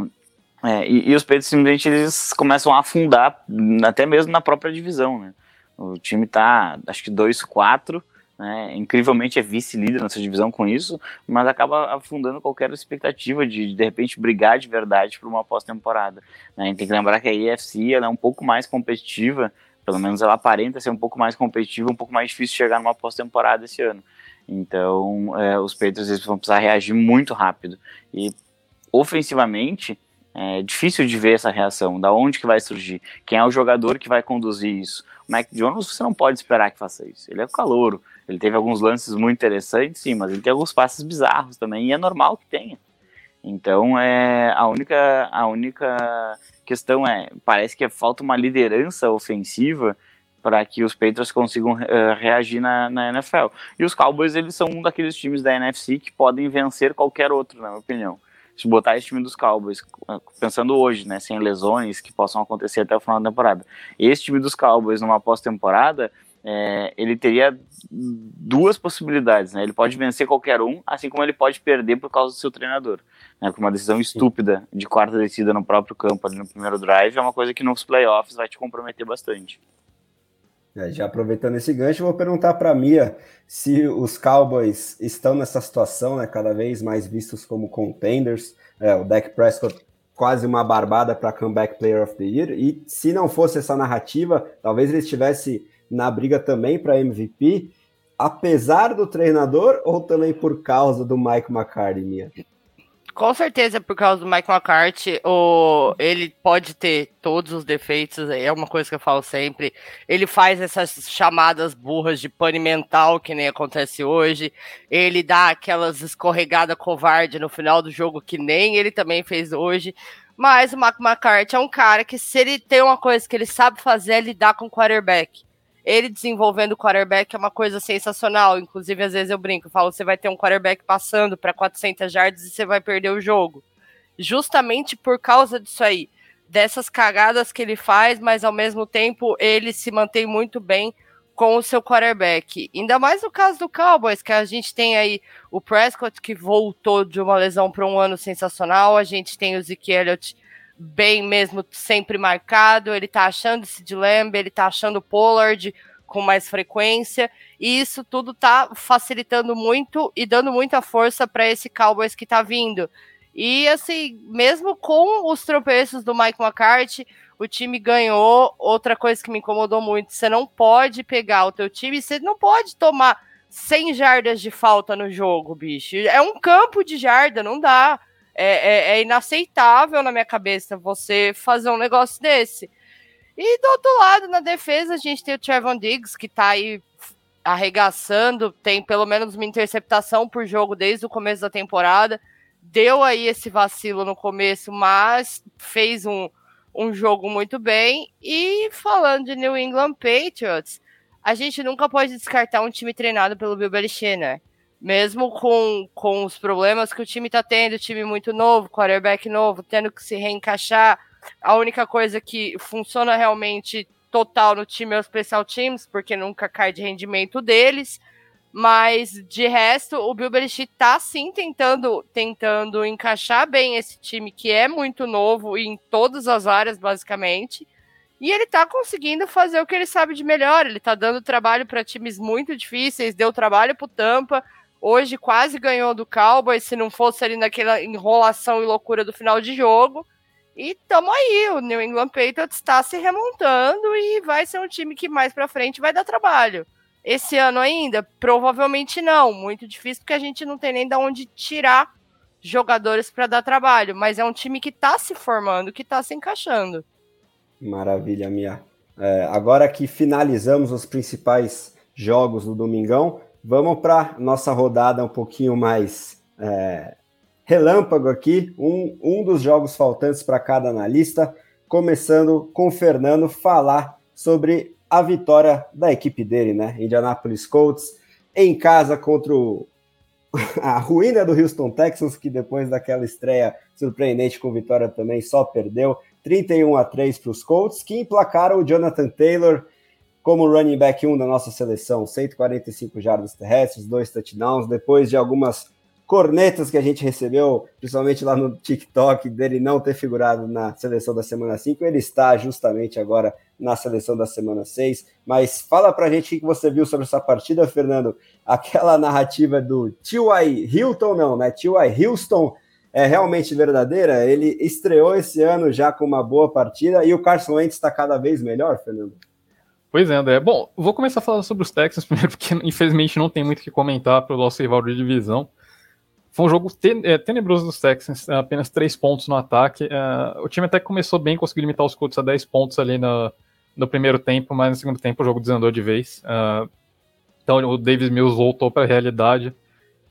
é, e, e, os Patriots simplesmente eles começam a afundar, até mesmo na própria divisão, né? O time tá, acho que 2-4, né? Incrivelmente é vice-líder nessa divisão com isso, mas acaba afundando qualquer expectativa de, de repente, brigar de verdade por uma pós-temporada. Né? A gente tem que lembrar que a EFC ela é um pouco mais competitiva, pelo menos ela aparenta ser um pouco mais competitiva, um pouco mais difícil chegar numa pós-temporada esse ano. Então, é, os Patriots eles vão precisar reagir muito rápido. E ofensivamente, é difícil de ver essa reação, da onde que vai surgir, quem é o jogador que vai conduzir isso. O Mac Jones você não pode esperar que faça isso, ele é o calouro, Ele teve alguns lances muito interessantes, sim, mas ele tem alguns passes bizarros também, e é normal que tenha. Então, é a única, a única questão é, parece que falta uma liderança ofensiva para que os Patriots consigam uh, reagir na, na, NFL. E os Cowboys, eles são um daqueles times da NFC que podem vencer qualquer outro, na minha opinião. Se botar esse time dos Cowboys, pensando hoje, né, sem lesões que possam acontecer até o final da temporada, esse time dos Cowboys numa pós-temporada, é, ele teria duas possibilidades, né? Ele pode vencer qualquer um, assim como ele pode perder por causa do seu treinador. Né? Uma decisão estúpida de quarta descida no próprio campo ali no primeiro drive é uma coisa que nos playoffs vai te comprometer bastante. É, já aproveitando esse gancho, vou perguntar para a Mia se os Cowboys estão nessa situação, né, cada vez mais vistos como contenders. É, o Dak Prescott quase uma barbada para Comeback Player of the Year. E se não fosse essa narrativa, talvez ele estivesse na briga também para MVP, apesar do treinador ou também por causa do Mike McCarthy, Mia? Com certeza, por causa do Mike McCarthy, o, ele pode ter todos os defeitos, é uma coisa que eu falo sempre. Ele faz essas chamadas burras de pane mental, que nem acontece hoje. Ele dá aquelas escorregadas covarde no final do jogo, que nem ele também fez hoje. Mas o Mike McCarthy é um cara que, se ele tem uma coisa que ele sabe fazer, é lidar com o quarterback ele desenvolvendo o quarterback é uma coisa sensacional. Inclusive, às vezes eu brinco, falo, você vai ter um quarterback passando para 400 yards e você vai perder o jogo. Justamente por causa disso aí, dessas cagadas que ele faz, mas ao mesmo tempo ele se mantém muito bem com o seu quarterback. Ainda mais no caso do Cowboys, que a gente tem aí o Prescott que voltou de uma lesão para um ano sensacional, a gente tem o Zeke Elliott bem mesmo, sempre marcado. Ele tá achando esse Lamb, ele tá achando Pollard com mais frequência, e isso tudo tá facilitando muito e dando muita força para esse Cowboys que tá vindo. E assim, mesmo com os tropeços do Mike McCarthy, o time ganhou. Outra coisa que me incomodou muito, você não pode pegar o teu time, você não pode tomar 100 jardas de falta no jogo, bicho. É um campo de jarda, não dá é, é, é inaceitável na minha cabeça você fazer um negócio desse. E do outro lado, na defesa, a gente tem o Trevon Diggs, que tá aí arregaçando, tem pelo menos uma interceptação por jogo desde o começo da temporada. Deu aí esse vacilo no começo, mas fez um, um jogo muito bem. E falando de New England Patriots, a gente nunca pode descartar um time treinado pelo Bill Belichick, né? Mesmo com, com os problemas que o time está tendo, time muito novo, quarterback novo, tendo que se reencaixar, a única coisa que funciona realmente total no time é o special teams, porque nunca cai de rendimento deles. Mas de resto, o Bill Belichick tá sim tentando tentando encaixar bem esse time que é muito novo em todas as áreas basicamente. E ele tá conseguindo fazer o que ele sabe de melhor. Ele tá dando trabalho para times muito difíceis, deu trabalho pro Tampa, Hoje quase ganhou do Cowboys, se não fosse ali naquela enrolação e loucura do final de jogo. E tamo aí, o New England Patriots está se remontando e vai ser um time que mais para frente vai dar trabalho. Esse ano ainda? Provavelmente não. Muito difícil porque a gente não tem nem de onde tirar jogadores para dar trabalho. Mas é um time que está se formando, que está se encaixando. Maravilha, Mia. É, agora que finalizamos os principais jogos do Domingão, Vamos para nossa rodada um pouquinho mais é, relâmpago aqui. Um, um dos jogos faltantes para cada analista. Começando com o Fernando falar sobre a vitória da equipe dele, né? Indianapolis Colts em casa contra o, a ruína do Houston Texans, que depois daquela estreia surpreendente com vitória também só perdeu 31 a 3 para os Colts, que emplacaram o Jonathan Taylor como running back 1 da nossa seleção, 145 jardas terrestres, dois touchdowns, depois de algumas cornetas que a gente recebeu, principalmente lá no TikTok, dele não ter figurado na seleção da semana 5, ele está justamente agora na seleção da semana 6. Mas fala pra gente o que você viu sobre essa partida, Fernando. Aquela narrativa do T.Y. Hilton, não, né? T.Y. Houston é realmente verdadeira? Ele estreou esse ano já com uma boa partida e o Carson Wentz está cada vez melhor, Fernando? Pois é, André. Bom, vou começar a falar sobre os Texans primeiro, porque infelizmente não tem muito o que comentar para o nosso rival de divisão. Foi um jogo é, tenebroso dos Texans, apenas três pontos no ataque. Uh, o time até começou bem, conseguiu limitar os Colts a 10 pontos ali no, no primeiro tempo, mas no segundo tempo o jogo desandou de vez. Uh, Então o Davis Mills voltou para a realidade.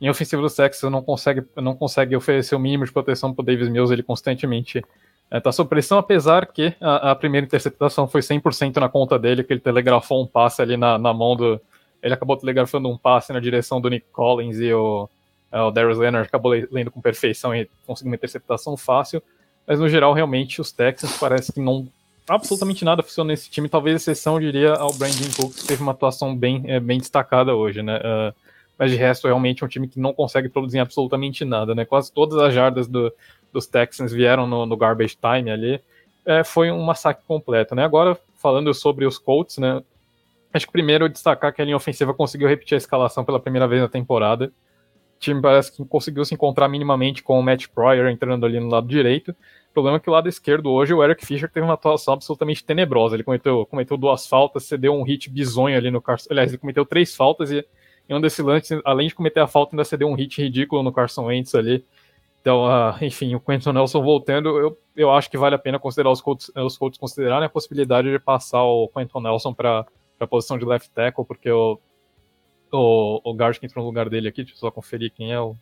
Em ofensiva do Texas não consegue, não consegue oferecer o mínimo de proteção para o Davis Mills, ele constantemente está é, sob pressão, apesar que a, a, primeira interceptação foi 100% na conta dele, que ele telegrafou um passe ali na, na mão do. Ele acabou telegrafando um passe na direção do Nick Collins e o, é, o Darius Leonard acabou lendo com perfeição e conseguiu uma interceptação fácil. Mas no geral, realmente, os Texans parece que não. Absolutamente nada funciona nesse time, talvez exceção, eu diria, ao Brandon Cooks, que teve uma atuação bem, é, bem destacada hoje, né? Uh, mas de resto, realmente é um time que não consegue produzir absolutamente nada, né? Quase todas as jardas do, dos Texans vieram no, no garbage time ali. É, foi um massacre completo, né? Agora, falando sobre os Colts, né? Acho que primeiro destacar que a linha ofensiva conseguiu repetir a escalação pela primeira vez na temporada. O time parece que conseguiu se encontrar minimamente com o Matt Pryor entrando ali no lado direito. O problema é que o lado esquerdo hoje, o Eric Fischer teve uma atuação absolutamente tenebrosa. Ele cometeu, cometeu duas faltas, cedeu um hit bizonho ali no Carson. Aliás, ele cometeu três faltas e em um desses lances, além de cometer a falta, ainda cedeu um hit ridículo no Carson Wentz ali. Então, uh, enfim, o Quentin Nelson voltando, eu, eu acho que vale a pena considerar os Colts, os Colts considerarem a possibilidade de passar o Quentin Nelson para a posição de left tackle, porque o, o, o que entrou no lugar dele aqui, deixa eu só conferir quem é o.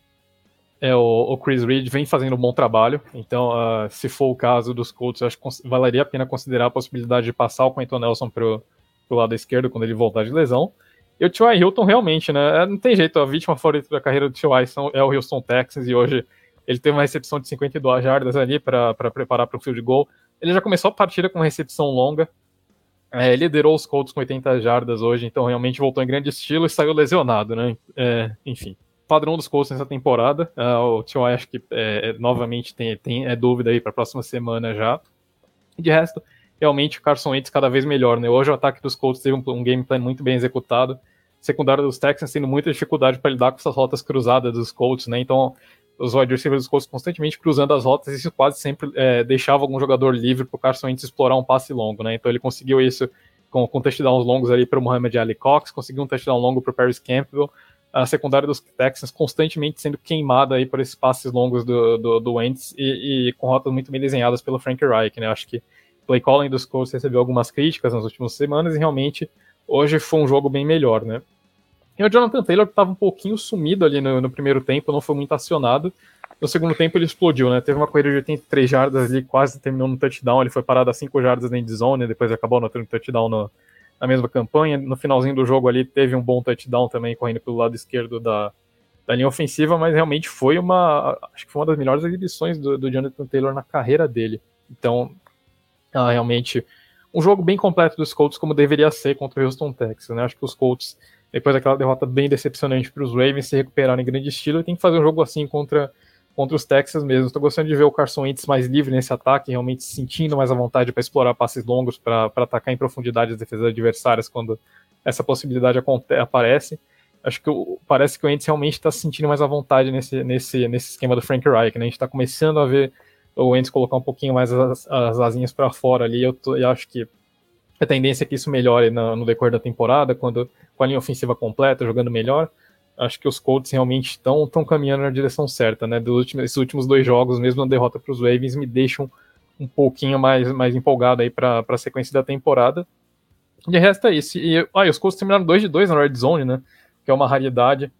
É o, o Chris Reed, vem fazendo um bom trabalho. Então, uh, se for o caso dos Colts, acho que valeria a pena considerar a possibilidade de passar o Quentin Nelson para o lado esquerdo quando ele voltar de lesão. E o T.Y. Hilton, realmente, né? É, não tem jeito, a vítima favorita da carreira do T.Y. é o Houston Texans, e hoje ele teve uma recepção de 52 jardas ali para preparar para o field goal. Ele já começou a partida com uma recepção longa. É, liderou os Colts com 80 jardas hoje, então realmente voltou em grande estilo e saiu lesionado, né? É, enfim, padrão dos Colts nessa temporada. Uh, o T.Y. acho que é, é, novamente tem, tem é dúvida aí para a próxima semana já. E de resto, realmente o Carson Wentz cada vez melhor, né? Hoje o ataque dos Colts teve um, um game plan muito bem executado. Secundário dos Texans tendo muita dificuldade para lidar com essas rotas cruzadas dos Colts, né? Então, os wide receivers dos constantemente cruzando as rotas, e isso quase sempre é, deixava algum jogador livre para o Carson Wentz explorar um passe longo, né? Então ele conseguiu isso com, com touchdowns longos ali para o Mohamed Ali Cox, conseguiu um touchdown longo para o Paris Campbell, a secundária dos Texans constantemente sendo queimada aí por esses passes longos do, do, do Wentz e, e, com rotas muito bem desenhadas pelo Frank Reich, né? Acho que play calling dos Colts recebeu algumas críticas nas últimas semanas e realmente hoje foi um jogo bem melhor, né? E o Jonathan Taylor estava um pouquinho sumido ali no, no, primeiro tempo, não foi muito acionado. No segundo tempo ele explodiu, né? Teve uma corrida de 83 jardas ali, quase terminou no touchdown. Ele foi parado a 5 jardas na endzone, depois acabou no touchdown no, na mesma campanha. No finalzinho do jogo ali teve um bom touchdown também, correndo pelo lado esquerdo da, da linha ofensiva, mas realmente foi uma. Acho que foi uma das melhores exibições do, do Jonathan Taylor na carreira dele. Então, ah, realmente, um jogo bem completo dos Colts, como deveria ser contra o Houston Texas, né? Acho que os Colts depois daquela derrota bem decepcionante para os Ravens se recuperarem em grande estilo, e tem que fazer um jogo assim contra, contra os Texas mesmo. Estou gostando de ver o Carson Wentz mais livre nesse ataque, realmente sentindo mais a vontade para explorar passes longos, para atacar em profundidade as defesas adversárias quando essa possibilidade aparece. Acho que o, parece que o Wentz realmente está se sentindo mais à vontade nesse, nesse, nesse esquema do Frank Reich. Né? A gente está começando a ver o Wentz colocar um pouquinho mais as, as asinhas para fora ali. Eu, eu acho que a tendência é que isso melhore no, no decorrer da temporada, quando com a linha ofensiva completa, jogando melhor. Acho que os Colts realmente estão caminhando na direção certa, né? Dos últimos, esses últimos dois jogos, mesmo na derrota para os Ravens, me deixam um pouquinho mais, mais empolgado aí para a sequência da temporada. De resto é isso. E ah, os Colts terminaram 2 de 2 na Red Zone, né? Que é uma raridade.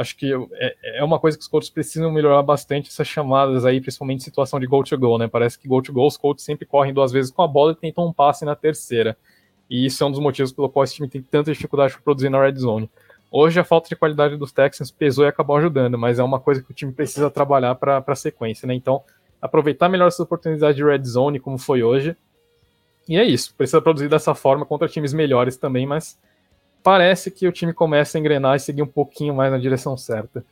Acho que é, é uma coisa que os Colts precisam melhorar bastante essas chamadas aí, principalmente situação de goal to goal, né? Parece que goal to goal os Colts sempre correm duas vezes com a bola e tentam um passe na terceira. E isso é um dos motivos pelo qual esse time tem tanta dificuldade para produzir na red zone. Hoje a falta de qualidade dos Texans pesou e acabou ajudando, mas é uma coisa que o time precisa trabalhar para a sequência, né? Então, aproveitar melhor essa oportunidade de red zone como foi hoje. E é isso, precisa produzir dessa forma contra times melhores também, mas parece que o time começa a engrenar e seguir um pouquinho mais na direção certa.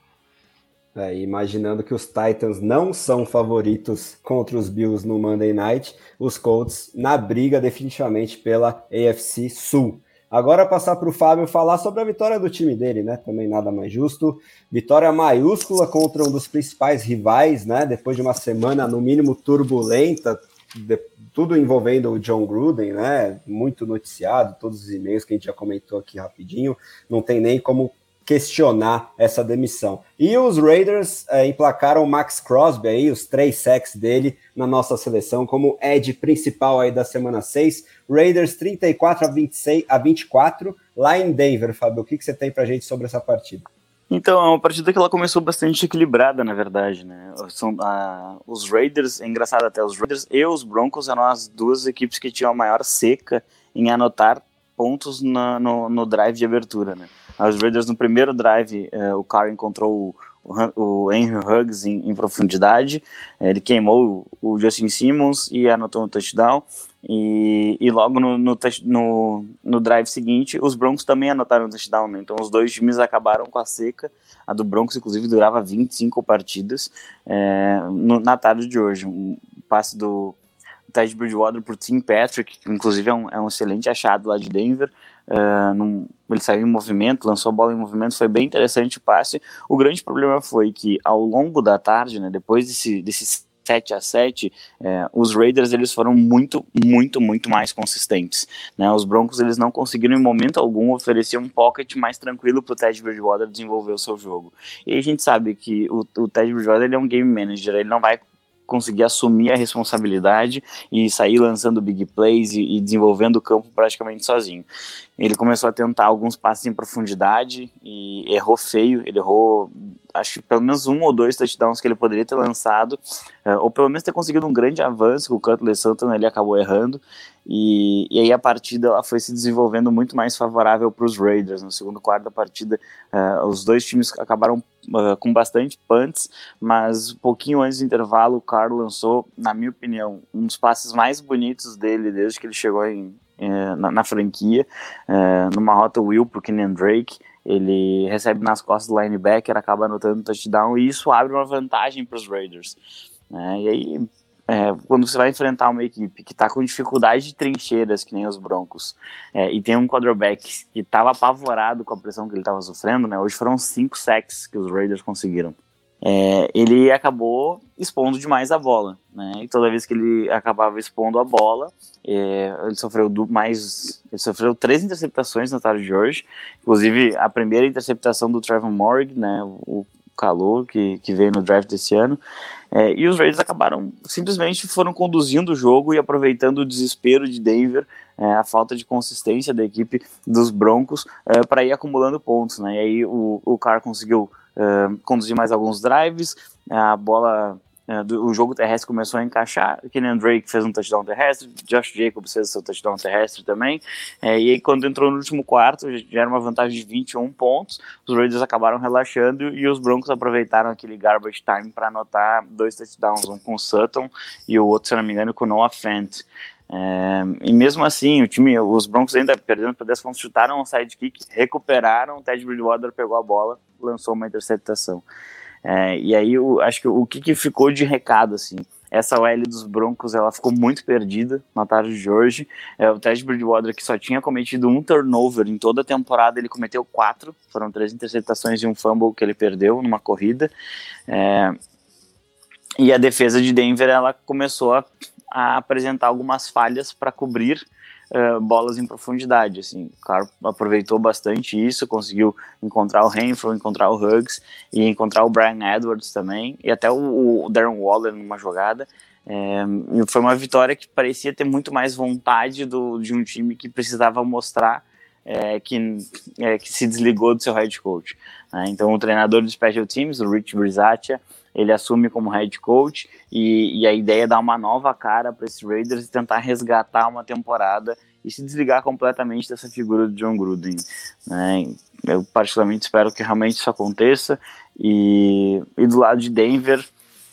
É, imaginando que os Titans não são favoritos contra os Bills no Monday Night, os Colts na briga definitivamente pela AFC Sul. Agora passar para o Fábio falar sobre a vitória do time dele, né? Também nada mais justo. Vitória maiúscula contra um dos principais rivais, né? Depois de uma semana no mínimo turbulenta, de, tudo envolvendo o John Gruden, né? Muito noticiado, todos os e-mails que a gente já comentou aqui rapidinho. Não tem nem como questionar essa demissão. E os Raiders é, emplacaram o Max Crosby aí, os três sacks dele na nossa seleção como Ed principal aí da semana 6. Raiders 34 a 26 a 24, lá em Denver, Fábio. O que, que você tem para a gente sobre essa partida? Então, é uma partida que ela começou bastante equilibrada, na verdade, né? São, uh, os Raiders, é engraçado até, os Raiders e os Broncos eram as duas equipes que tinham a maior seca em anotar pontos na, no, no drive de abertura, né? Os Raiders no primeiro drive, uh, o Carr encontrou o, Henry Huggs em, em profundidade, ele queimou o, o Justin Simmons e anotou um touchdown. E, e logo no, no, no, no, drive seguinte, os Broncos também anotaram um touchdown, né? Então os dois times acabaram com a seca. A do Broncos, inclusive, durava 25 partidas é, no, na tarde de hoje. Um passe do Ted Bridgewater por Tim Patrick, que inclusive é um, é um excelente achado lá de Denver. Uh, num, ele saiu em movimento, lançou a bola em movimento, foi bem interessante o passe. O grande problema foi que ao longo da tarde, né, depois desse, desse 7 a 7 é, os Raiders eles foram muito, muito, muito mais consistentes. Né? Os Broncos eles não conseguiram em momento algum oferecer um pocket mais tranquilo para o Ted Bridgewater desenvolver o seu jogo. E a gente sabe que o, o Ted Bridgewater ele é um game manager, ele não vai conseguir assumir a responsabilidade e sair lançando big plays e, e, desenvolvendo o campo praticamente sozinho. Ele começou a tentar alguns passes em profundidade e errou feio, ele errou acho que pelo menos um ou dois touchdowns que ele poderia ter lançado, uh, ou pelo menos ter conseguido um grande avanço, que o Cutler Santana ele acabou errando, e, e aí a partida foi se desenvolvendo muito mais favorável para os Raiders. No segundo quarto da partida, uh, os dois times acabaram uh, com bastante punts, mas um pouquinho antes do intervalo, o Carl lançou, na minha opinião, um dos passes mais bonitos dele desde que ele chegou em, na, na, franquia, numa rota Will para o Kenyan Drake ele recebe nas costas do linebacker, acaba anotando touchdown e isso abre uma vantagem para os Raiders. Né? E aí, é, quando você vai enfrentar uma equipe que está com dificuldade de trincheiras, que nem os Broncos, é, e tem um quarterback que estava apavorado com a pressão que ele estava sofrendo, né? hoje foram cinco sacks que os Raiders conseguiram é, ele acabou expondo demais a bola, né? E toda vez que ele acabava expondo a bola, é, ele sofreu mais, ele sofreu três interceptações na tarde de hoje, inclusive a primeira interceptação do Trevor Morgan, né? O calor que, que veio no draft desse ano, é, e os Raiders acabaram simplesmente foram conduzindo o jogo e aproveitando o desespero de Denver, é, a falta de consistência da equipe dos Broncos é, para ir acumulando pontos, né? E aí o, o Carr conseguiu uh, conduzir mais alguns drives, a bola uh, do, o jogo terrestre começou a encaixar, Kenyan Drake fez um touchdown terrestre, Josh Jacobs fez seu touchdown terrestre também, é, e aí quando entrou no último quarto, já era uma vantagem de 21 pontos, os Raiders acabaram relaxando e os Broncos aproveitaram aquele garbage time para anotar dois touchdowns, um com o Sutton e o outro, se não me engano, com o Noah Fant. É, e mesmo assim, o time, os Broncos ainda perdendo por 10 pontos, chutaram um sidekick, recuperaram, o Ted Bridgewater pegou a bola, lançou uma interceptação. É, e aí, eu, acho que o que, que, ficou de recado, assim, essa OL dos Broncos, ela ficou muito perdida na tarde de hoje. É, o Ted Bridgewater, que só tinha cometido um turnover em toda a temporada, ele cometeu quatro, foram três interceptações e um fumble que ele perdeu numa corrida. É, e a defesa de Denver, ela começou a a apresentar algumas falhas para cobrir uh, bolas em profundidade. Assim, o cara aproveitou bastante isso, conseguiu encontrar o Renfro, encontrar o Huggs e encontrar o Brian Edwards também, e até o, o Darren Waller numa jogada. É, foi uma vitória que parecia ter muito mais vontade do, de um time que precisava mostrar é, que, é, que se desligou do seu head coach. Né? Então, o treinador dos special teams, o Rich Brizatia, ele assume como head coach e, e a ideia é dar uma nova cara para esses Raiders e tentar resgatar uma temporada e se desligar completamente dessa figura do John Gruden. Né? Eu particularmente espero que realmente isso aconteça e, e do lado de Denver,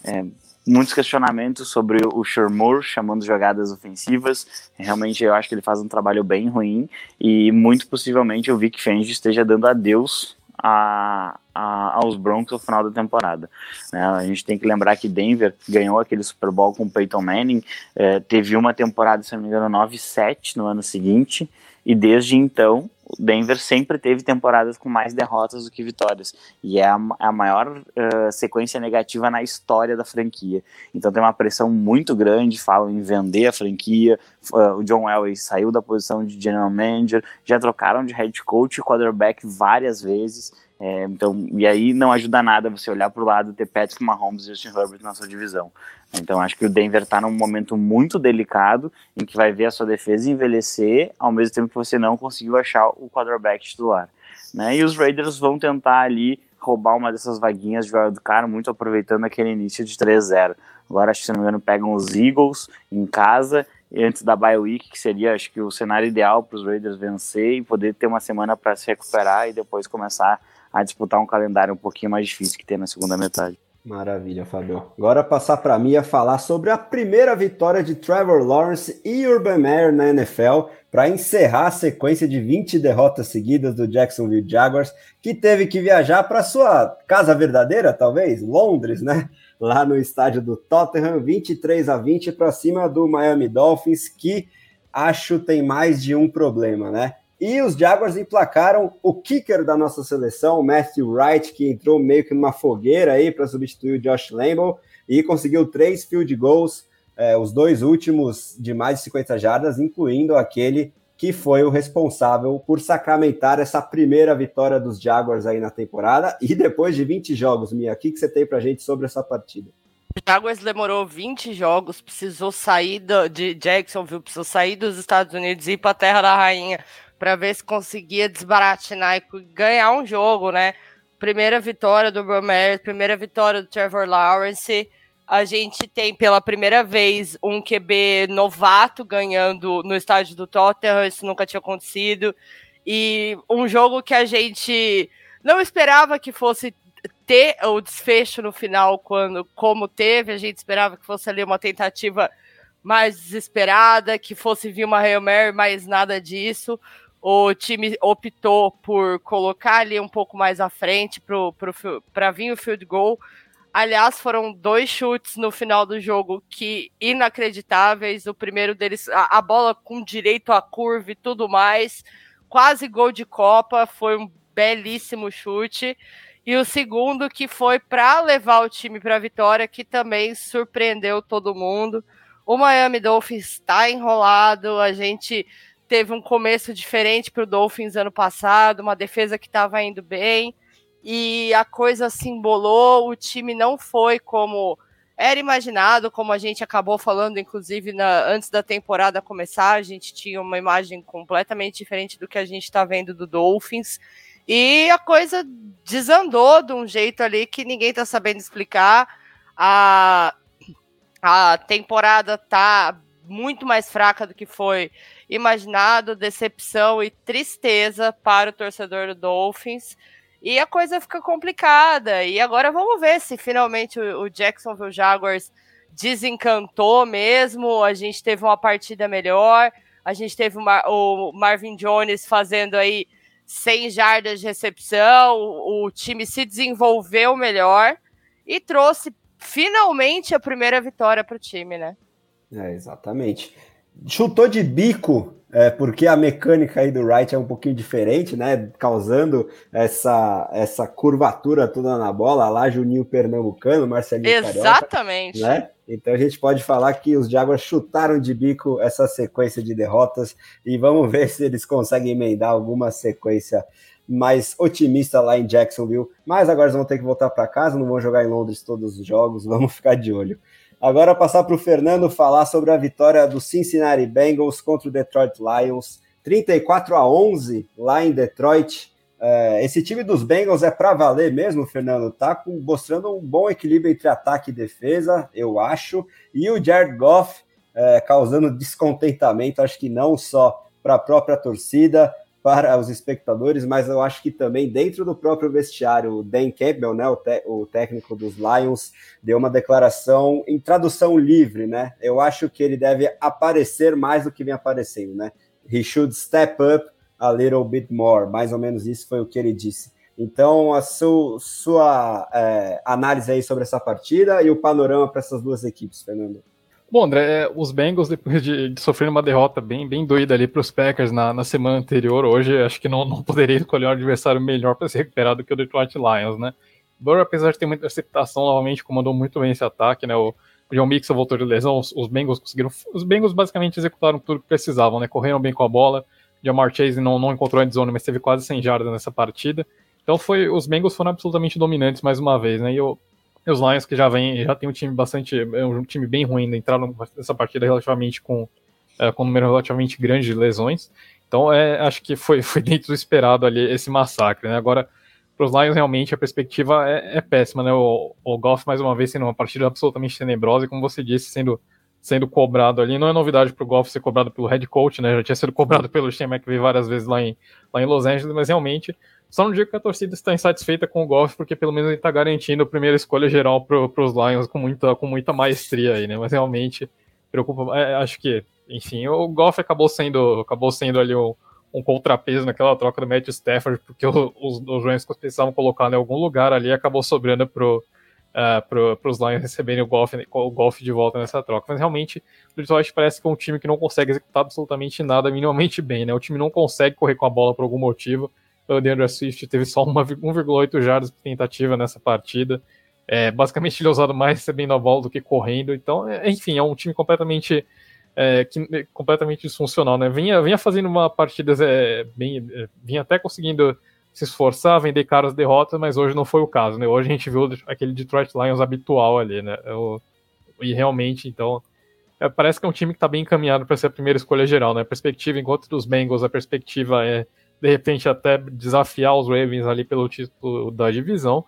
é, muitos questionamentos sobre o Shermour chamando jogadas ofensivas. Realmente eu acho que ele faz um trabalho bem ruim e muito possivelmente o Vic Fangio esteja dando adeus a, a, aos Broncos no final da temporada. Né? A gente tem que lembrar que Denver ganhou aquele Super Bowl com Peyton Manning, é, teve uma temporada, se não me engano, 9-7 no ano seguinte, e desde então Denver sempre teve temporadas com mais derrotas do que vitórias. E é a, a maior uh, sequência negativa na história da franquia. Então tem uma pressão muito grande, falam em vender a franquia. Uh, o John Elway saiu da posição de general manager, já trocaram de head coach e quarterback várias vezes. É, então, e aí não ajuda nada você olhar para o lado ter Patrick Mahomes e Justin Herbert na sua divisão. Então, acho que o Denver está num momento muito delicado em que vai ver a sua defesa envelhecer, ao mesmo tempo que você não conseguiu achar o quarterback titular. Né? E os Raiders vão tentar ali roubar uma dessas vaguinhas de do cara, muito aproveitando aquele início de 3-0. Agora, acho que se não me engano, pegam os Eagles em casa antes da bye week, que seria, acho que, o cenário ideal para os Raiders vencer e poder ter uma semana para se recuperar e depois começar a disputar um calendário um pouquinho mais difícil que tem na segunda metade. Maravilha, Fabio. Agora passar para mim a falar sobre a primeira vitória de Trevor Lawrence e Urban Meyer na NFL para encerrar a sequência de 20 derrotas seguidas do Jacksonville Jaguars, que teve que viajar para sua casa verdadeira, talvez, Londres, né? Lá no estádio do Tottenham, 23 a 20 para cima do Miami Dolphins, que acho tem mais de um problema, né? E os Jaguars emplacaram o kicker da nossa seleção, Matthew Wright, que entrou meio que numa fogueira aí para substituir o Josh Lambo e conseguiu três field goals, é, os dois últimos de mais de 50 jardas, incluindo aquele que foi o responsável por sacramentar essa primeira vitória dos Jaguars aí na temporada. E depois de 20 jogos, Mia, o que, que você tem para gente sobre essa partida? O Jaguars demorou 20 jogos, precisou sair de Jacksonville, precisou sair dos Estados Unidos e ir para a Terra da Rainha para ver se conseguia desbaratinar e ganhar um jogo, né? Primeira vitória do Romero, primeira vitória do Trevor Lawrence. A gente tem pela primeira vez um QB novato ganhando no estádio do Tottenham, isso nunca tinha acontecido. E um jogo que a gente não esperava que fosse ter o desfecho no final quando como teve, a gente esperava que fosse ali uma tentativa mais desesperada, que fosse vir uma Hail Mary, mas nada disso o time optou por colocar ali um pouco mais à frente para vir o field goal. Aliás, foram dois chutes no final do jogo que inacreditáveis. O primeiro deles, a, a bola com direito à curva e tudo mais, quase gol de Copa, foi um belíssimo chute. E o segundo que foi para levar o time para a vitória, que também surpreendeu todo mundo. O Miami Dolphins está enrolado, a gente teve um começo diferente para o Dolphins ano passado, uma defesa que estava indo bem, e a coisa se embolou, o time não foi como era imaginado, como a gente acabou falando, inclusive, na, antes da temporada começar, a gente tinha uma imagem completamente diferente do que a gente está vendo do Dolphins. E a coisa desandou de um jeito ali que ninguém está sabendo explicar. A, a temporada tá muito mais fraca do que foi imaginado, decepção e tristeza para o torcedor do Dolphins. E a coisa fica complicada. E agora vamos ver se finalmente o Jacksonville Jaguars desencantou mesmo. A gente teve uma partida melhor. A gente teve o Marvin Jones fazendo aí 100 jardas de recepção. O time se desenvolveu melhor e trouxe finalmente a primeira vitória para o time, né? É, exatamente chutou de bico, é, porque a mecânica aí do Wright é um pouquinho diferente, né? Causando essa, essa curvatura toda na bola, lá Juninho Pernambucano, Marcelinho Exatamente. Carioca, né? Então a gente pode falar que os Jaguars chutaram de bico essa sequência de derrotas e vamos ver se eles conseguem emendar alguma sequência mais otimista lá em Jacksonville. Mas agora eles vão ter que voltar para casa, não vão jogar em Londres todos os jogos, vamos ficar de olho. Agora passar para o Fernando falar sobre a vitória do Cincinnati Bengals contra o Detroit Lions, 34 a 11 lá em Detroit. É, esse time dos Bengals é para valer mesmo, Fernando. Tá mostrando um bom equilíbrio entre ataque e defesa, eu acho. E o Jared Goff é, causando descontentamento, acho que não só para a própria torcida, para os espectadores, mas eu acho que também dentro do próprio vestiário, o Dan Campbell, né, o, o, técnico dos Lions, deu uma declaração em tradução livre, né? Eu acho que ele deve aparecer mais do que vem aparecendo, né? He should step up a little bit more, mais ou menos isso foi o que ele disse. Então, a su, sua é, análise aí sobre essa partida e o panorama para essas duas equipes, Fernando. Bom, André, é, os Bengals, depois de, de sofrer uma derrota bem, bem doida ali para os Packers na, na semana anterior, hoje acho que não, não poderia escolher um adversário melhor para se recuperar do que o Detroit Lions, né? Burrow, apesar de ter muita interceptação, novamente comandou muito bem esse ataque, né? O, John Mixon voltou de lesão, os, os, Bengals conseguiram. Os Bengals basicamente executaram tudo que precisavam, né? Correram bem com a bola. Jamar Chase não, não encontrou a zone, mas teve quase 100 jardas nessa partida. Então foi, os Bengals foram absolutamente dominantes mais uma vez, né? E, o, os Lions que já vem, já tem um time bastante, é um time bem ruim, entraram nessa partida relativamente com, é, com um número relativamente grande de lesões. Então é, acho que foi, foi dentro do esperado ali esse massacre, né? Agora para os Lions realmente a perspectiva é, é péssima, né? O, o Goff mais uma vez sendo uma partida absolutamente tenebrosa e como você disse sendo sendo cobrado ali. Não é novidade para o Goff ser cobrado pelo head coach, né? Já tinha sido cobrado pelo Shane McVay várias vezes lá em, lá em Los Angeles, mas realmente só não digo que a torcida está insatisfeita com o Goff, porque pelo menos ele está garantindo a primeira escolha geral para os Lions com muita, com muita maestria aí, né? Mas realmente preocupa. É, acho que, enfim, o Goff acabou sendo, acabou sendo ali um, um contrapeso naquela troca do Matthew Stafford, porque os, os Rams precisavam colocar em algum lugar ali acabou sobrando pro uh, para os Lions receberem o golfe, o golfe de volta nessa troca. Mas realmente, o Detroit parece que é um time que não consegue executar absolutamente nada minimamente bem, né? O time não consegue correr com a bola por algum motivo. O DeAndre Swift teve só 1,8 jardas de tentativa nessa partida. É, basicamente ele é usado mais recebendo a bola do que correndo. Então, é, enfim, é um time completamente é, que, é, completamente disfuncional, né? Vinha, vinha fazendo uma partida é, bem, é, vinha até conseguindo se esforçar, vender caras derrotas, mas hoje não foi o caso, né? Hoje a gente viu aquele Detroit Lions habitual ali, né? Eu, e realmente, então, é, parece que é um time que está bem encaminhado para ser a primeira escolha geral, né? A perspectiva, enquanto dos Bengals, a perspectiva é, de repente, até desafiar os Ravens ali pelo título da divisão.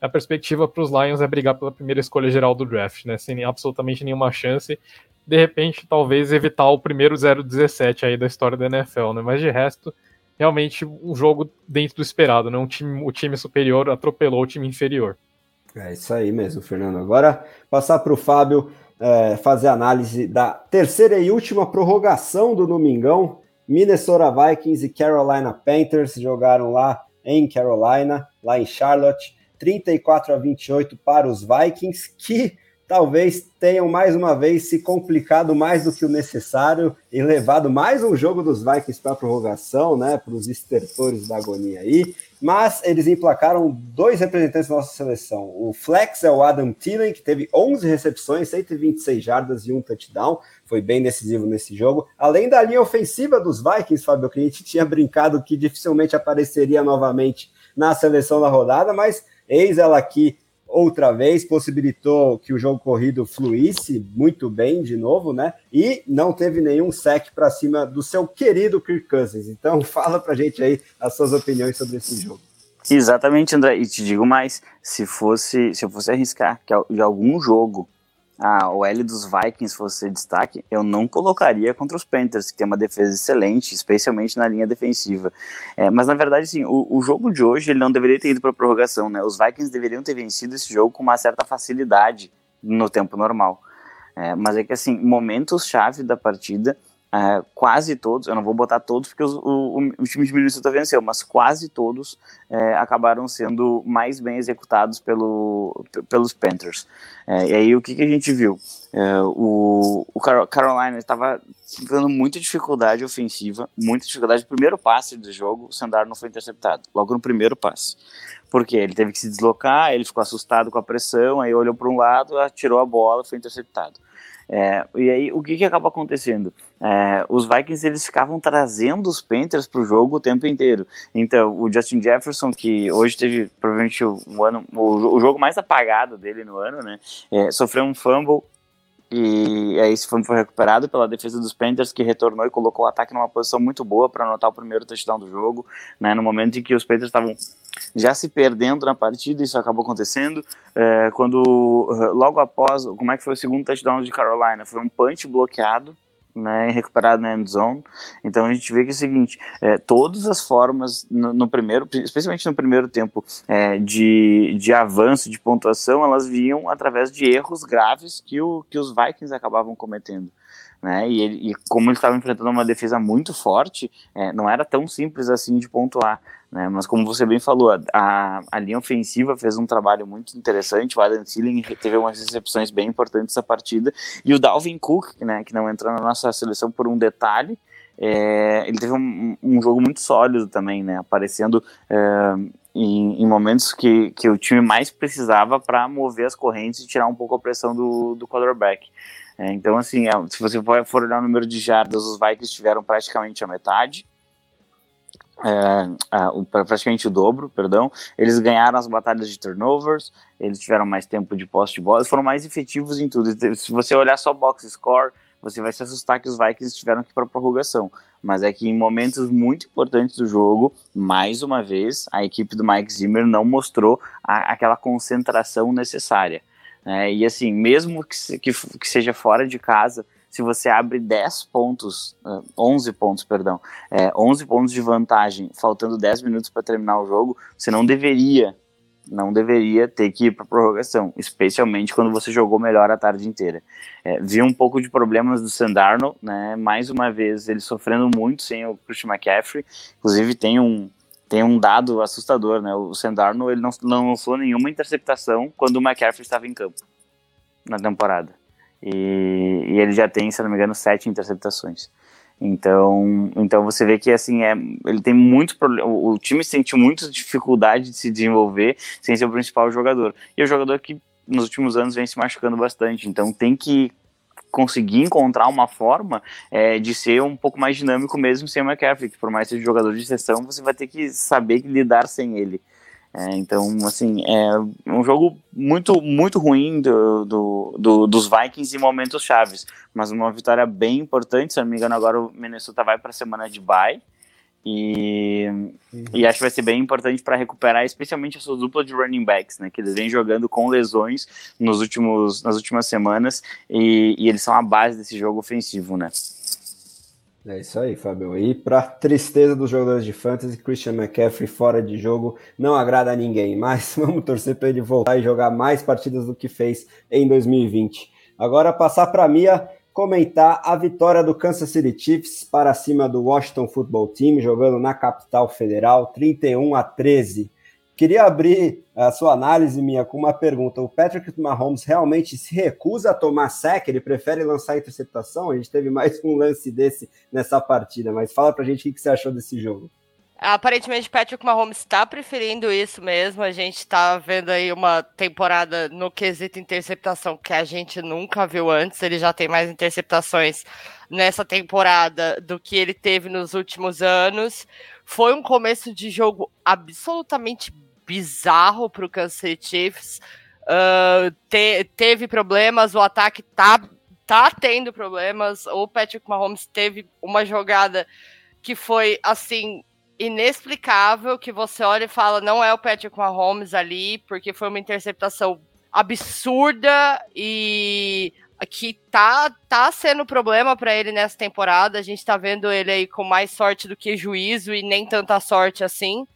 A perspectiva para os Lions é brigar pela primeira escolha geral do draft, né? Sem absolutamente nenhuma chance. De repente, talvez evitar o primeiro 0-17 aí da história da NFL, né? Mas de resto, realmente um jogo dentro do esperado, né? Um time, o time superior atropelou o time inferior. É isso aí mesmo, Fernando. Agora passar para o Fábio é, fazer análise da terceira e última prorrogação do Domingão. Minnesota Vikings e Carolina Panthers jogaram lá em Carolina, lá em Charlotte, 34 a 28 para os Vikings, que talvez tenham mais uma vez se complicado mais do que o necessário e levado mais um jogo dos Vikings para a prorrogação, né, para os estertores da agonia aí. Mas eles emplacaram dois representantes da nossa seleção. O flex é o Adam Thielen, que teve 11 recepções, 126 jardas e um touchdown. Foi bem decisivo nesse jogo. Além da linha ofensiva dos Vikings, Fábio, que a gente tinha brincado que dificilmente apareceria novamente na seleção da rodada, mas eis ela aqui outra vez, possibilitou que o jogo corrido fluísse muito bem de novo, né? E não teve nenhum sec para cima do seu querido Kirk Cousins. Então, fala pra gente aí as suas opiniões sobre esse jogo. Exatamente, André. E te digo mais, se fosse, se eu fosse arriscar que de algum jogo a OL dos Vikings fosse destaque, eu não colocaria contra os Panthers, que tem uma defesa excelente, especialmente na linha defensiva. É, mas na verdade, sim, o, o, jogo de hoje ele não deveria ter ido para prorrogação, né? Os Vikings deveriam ter vencido esse jogo com uma certa facilidade no tempo normal. É, mas é que assim, momentos chave da partida é, quase todos, eu não vou botar todos porque os, o, o, time de Minnesota venceu, mas quase todos é, acabaram sendo mais bem executados pelo, pelos Panthers. É, e aí o que, que a gente viu? O, o Carolina estava tendo muita dificuldade ofensiva, muita dificuldade no primeiro passe do jogo, o Sandar não foi interceptado, logo no primeiro passe. Porque ele teve que se deslocar, ele ficou assustado com a pressão, aí olhou para um lado, atirou a bola, foi interceptado. É, e aí, o que, que acaba acontecendo? É, os Vikings eles ficavam trazendo os Panthers para o jogo o tempo inteiro. Então, o Justin Jefferson, que hoje teve provavelmente o, ano, o, o jogo mais apagado dele no ano, né? É, sofreu um fumble e aí esse foi recuperado pela defesa dos Panthers, que retornou e colocou o ataque numa posição muito boa para anotar o primeiro touchdown do jogo, né, no momento em que os Panthers estavam já se perdendo na partida, isso acabou acontecendo, é, quando logo após, como é que foi o segundo touchdown de Carolina? Foi um punch bloqueado, né, recuperado na end zone. Então a gente vê que é o seguinte: é, todas as formas no, no, primeiro, especialmente no primeiro tempo, é, de, de avanço, de pontuação, elas vinham através de erros graves que, o, que os Vikings acabavam cometendo. Né? E, ele, e como ele estava enfrentando uma defesa muito forte, é, não era tão simples assim de pontuar. Né? Mas como você bem falou, a, a linha ofensiva fez um trabalho muito interessante, o Adam Thielen teve umas recepções bem importantes essa partida, e o Dalvin Cook, né, que não entrou na nossa seleção por um detalhe, é, ele teve um, um, jogo muito sólido também, né, aparecendo é, em, em, momentos que, que o time mais precisava para mover as correntes e tirar um pouco a pressão do, do quarterback. É, então, assim, é, se você for olhar o número de jardas, os Vikings tiveram praticamente a metade, é, praticamente o dobro, perdão. Eles ganharam as batalhas de turnovers, eles tiveram mais tempo de posse de bola, foram mais efetivos em tudo. Se você olhar só box score, você vai se assustar que os Vikings tiveram que ir para prorrogação. Mas é que em momentos muito importantes do jogo, mais uma vez, a equipe do Mike Zimmer não mostrou a, aquela concentração necessária. É, e assim, mesmo que, que, que seja fora de casa, se você abre 10 pontos, 11 pontos, perdão, é, 11 pontos de vantagem, faltando 10 minutos para terminar o jogo, você não deveria, não deveria ter que ir para prorrogação, especialmente quando você jogou melhor a tarde inteira. É, vi um pouco de problemas do Sandarno, né? Mais uma vez ele sofrendo muito sem o Christian McCaffrey, inclusive tem um tem um dado assustador, né? O Sandarno ele não, não lançou nenhuma interceptação quando o McCaffrey estava em campo na temporada. E, e, ele já tem, se não me engano, sete interceptações. Então, então você vê que assim é, ele tem muito problema. O time sente muita dificuldade de se desenvolver sem ser o principal jogador. E é o jogador que nos últimos anos vem se machucando bastante. Então tem que conseguir encontrar uma forma é, de ser um pouco mais dinâmico mesmo sem o McCaffrey, que por mais seja jogador de sessão, você vai ter que saber lidar sem ele. É, então, assim, é um jogo muito, muito ruim do, do, do, dos Vikings em momentos chaves, mas uma vitória bem importante. Se não me engano, agora o Minnesota vai para a semana de bye. E, uhum. e acho que vai ser bem importante para recuperar, especialmente a sua dupla de running backs, né? Que eles vêm jogando com lesões nos últimos, nas últimas semanas e, e eles são a base desse jogo ofensivo, né? É isso aí, Fábio. E para tristeza dos jogadores de fantasy, Christian McCaffrey fora de jogo não agrada a ninguém, mas vamos torcer para ele voltar e jogar mais partidas do que fez em 2020. Agora passar para a Mia comentar a vitória do Kansas City Chiefs para cima do Washington Football Team, jogando na capital federal, 31 a 13. Queria abrir a sua análise, minha, com uma pergunta. O Patrick Mahomes realmente se recusa a tomar sec? Ele prefere lançar interceptação? A gente teve mais um lance desse nessa partida, mas fala pra gente o que você achou desse jogo. Aparentemente, Patrick Mahomes está preferindo isso mesmo. A gente está vendo aí uma temporada no quesito interceptação que a gente nunca viu antes. Ele já tem mais interceptações nessa temporada do que ele teve nos últimos anos. Foi um começo de jogo absolutamente bizarro para o Kansas Chiefs. Uh, te, teve problemas, o ataque tá, tá tendo problemas. O Patrick Mahomes teve uma jogada que foi assim inexplicável, que você olha e fala, não é o Patrick Mahomes ali, porque foi uma interceptação absurda e que tá, tá sendo problema para ele nessa temporada. A gente tá vendo ele aí com mais sorte do que juízo e nem tanta sorte assim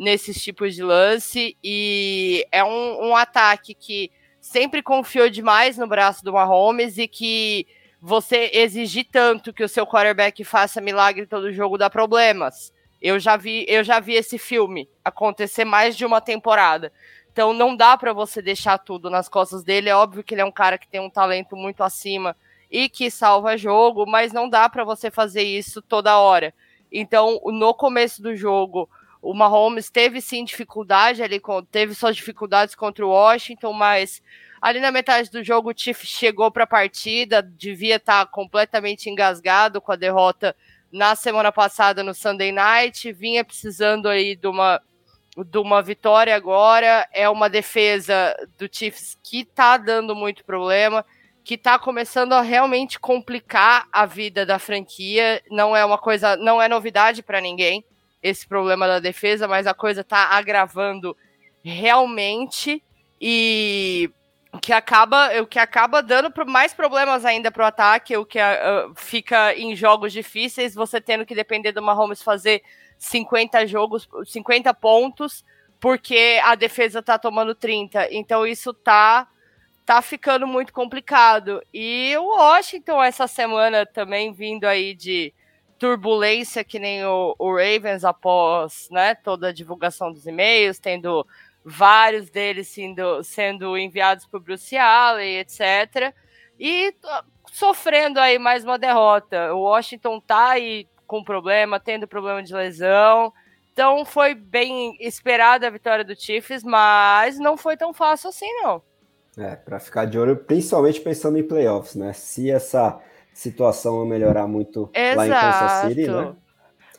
nesses tipos de lance. E é um, um ataque que sempre confiou demais no braço do Mahomes e que você exigir tanto que o seu quarterback faça milagre todo jogo dá problemas. Eu já vi, eu já vi esse filme acontecer mais de uma temporada. Então não dá para você deixar tudo nas costas dele. É óbvio que ele é um cara que tem um talento muito acima e que salva jogo, mas não dá para você fazer isso toda hora. Então, no começo do jogo, o Mahomes teve sim dificuldade ali, teve suas dificuldades contra o Washington, mas ali na metade do jogo o Chief chegou para a partida, devia estar tá completamente engasgado com a derrota na semana passada no Sunday Night, vinha precisando aí de uma de uma vitória agora, é uma defesa do Chiefs que tá dando muito problema, que tá começando a realmente complicar a vida da franquia, não é uma coisa, não é novidade para ninguém esse problema da defesa, mas a coisa tá agravando realmente e que acaba, o que acaba dando mais problemas ainda para o ataque, o que uh, fica em jogos difíceis, você tendo que depender do Mahomes fazer 50 jogos, 50 pontos, porque a defesa tá tomando 30. Então isso tá tá ficando muito complicado. E o Washington essa semana também vindo aí de turbulência que nem o, o Ravens após né, toda a divulgação dos e-mails, tendo vários deles sendo, sendo enviados para o Bruce Allen, etc. E sofrendo aí mais uma derrota. O Washington tá aí com problema, tendo problema de lesão. Então foi bem esperada a vitória do Chiefs, mas não foi tão fácil assim, não. É, para ficar de olho, principalmente pensando em playoffs, né? Se essa situação melhorar muito Exato. lá em Kansas City, né?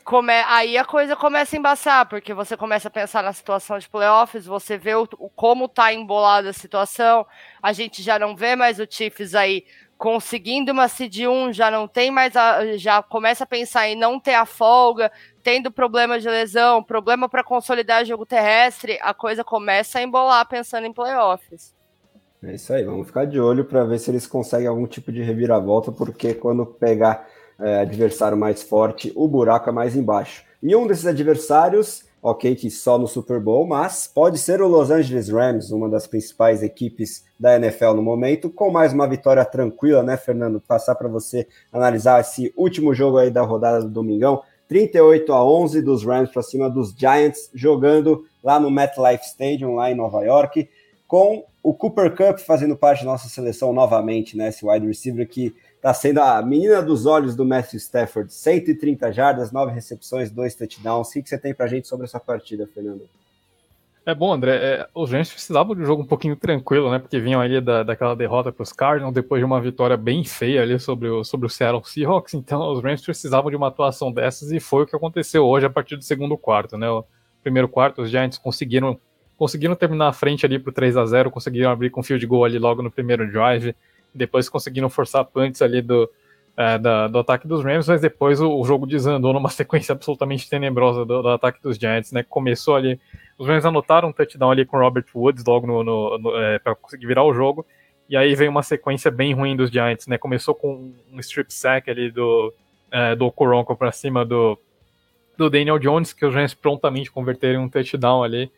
come... aí a coisa começa a embaçar, porque você começa a pensar na situação de playoffs, você vê o, o como tá embolada a situação, a gente já não vê mais o Chiefs aí conseguindo uma seed 1, já não tem mais a, já começa a pensar em não ter a folga, tendo problema de lesão, problema para consolidar jogo terrestre, a coisa começa a embolar pensando em playoffs. É isso aí, vamos ficar de olho para ver se eles conseguem algum tipo de reviravolta, porque quando pegar é, adversário mais forte, o buraco é mais embaixo. E um desses adversários, ok, que só no Super Bowl, mas pode ser o Los Angeles Rams, uma das principais equipes da NFL no momento, com mais uma vitória tranquila, né, Fernando? Passar para você analisar esse último jogo aí da rodada do Domingão. 38 a 11 dos Rams para cima dos Giants, jogando lá no MetLife Stadium, lá em Nova York, com o Cooper Cup fazendo parte da nossa seleção novamente, né? Esse wide receiver que está sendo a menina dos olhos do Matthew Stafford. 130 jardas, 9 recepções, 2 touchdowns. O que você tem para gente sobre essa partida, Fernando? É bom, André. É, os Rams precisavam de um jogo um pouquinho tranquilo, né? Porque vinham ali da, daquela derrota para os Cardinals, depois de uma vitória bem feia ali sobre o, sobre o Seattle Seahawks. Então, os Rams precisavam de uma atuação dessas e foi o que aconteceu hoje a partir do segundo quarto, né? O primeiro quarto, os Giants conseguiram, conseguiram terminar a frente ali para 3 a 0 conseguiram abrir com field goal ali logo no primeiro drive depois conseguiram forçar punts ali do, é, da, do ataque dos Rams, mas depois o, o, jogo desandou numa sequência absolutamente tenebrosa do, do, ataque dos Giants, né? Começou ali, os Rams anotaram um touchdown ali com Robert Woods logo no, no, no é, para conseguir virar o jogo, e aí veio uma sequência bem ruim dos Giants, né? Começou com um strip sack ali do, é, do Coronco para cima do, do Daniel Jones, que os Rams prontamente converteram um touchdown ali.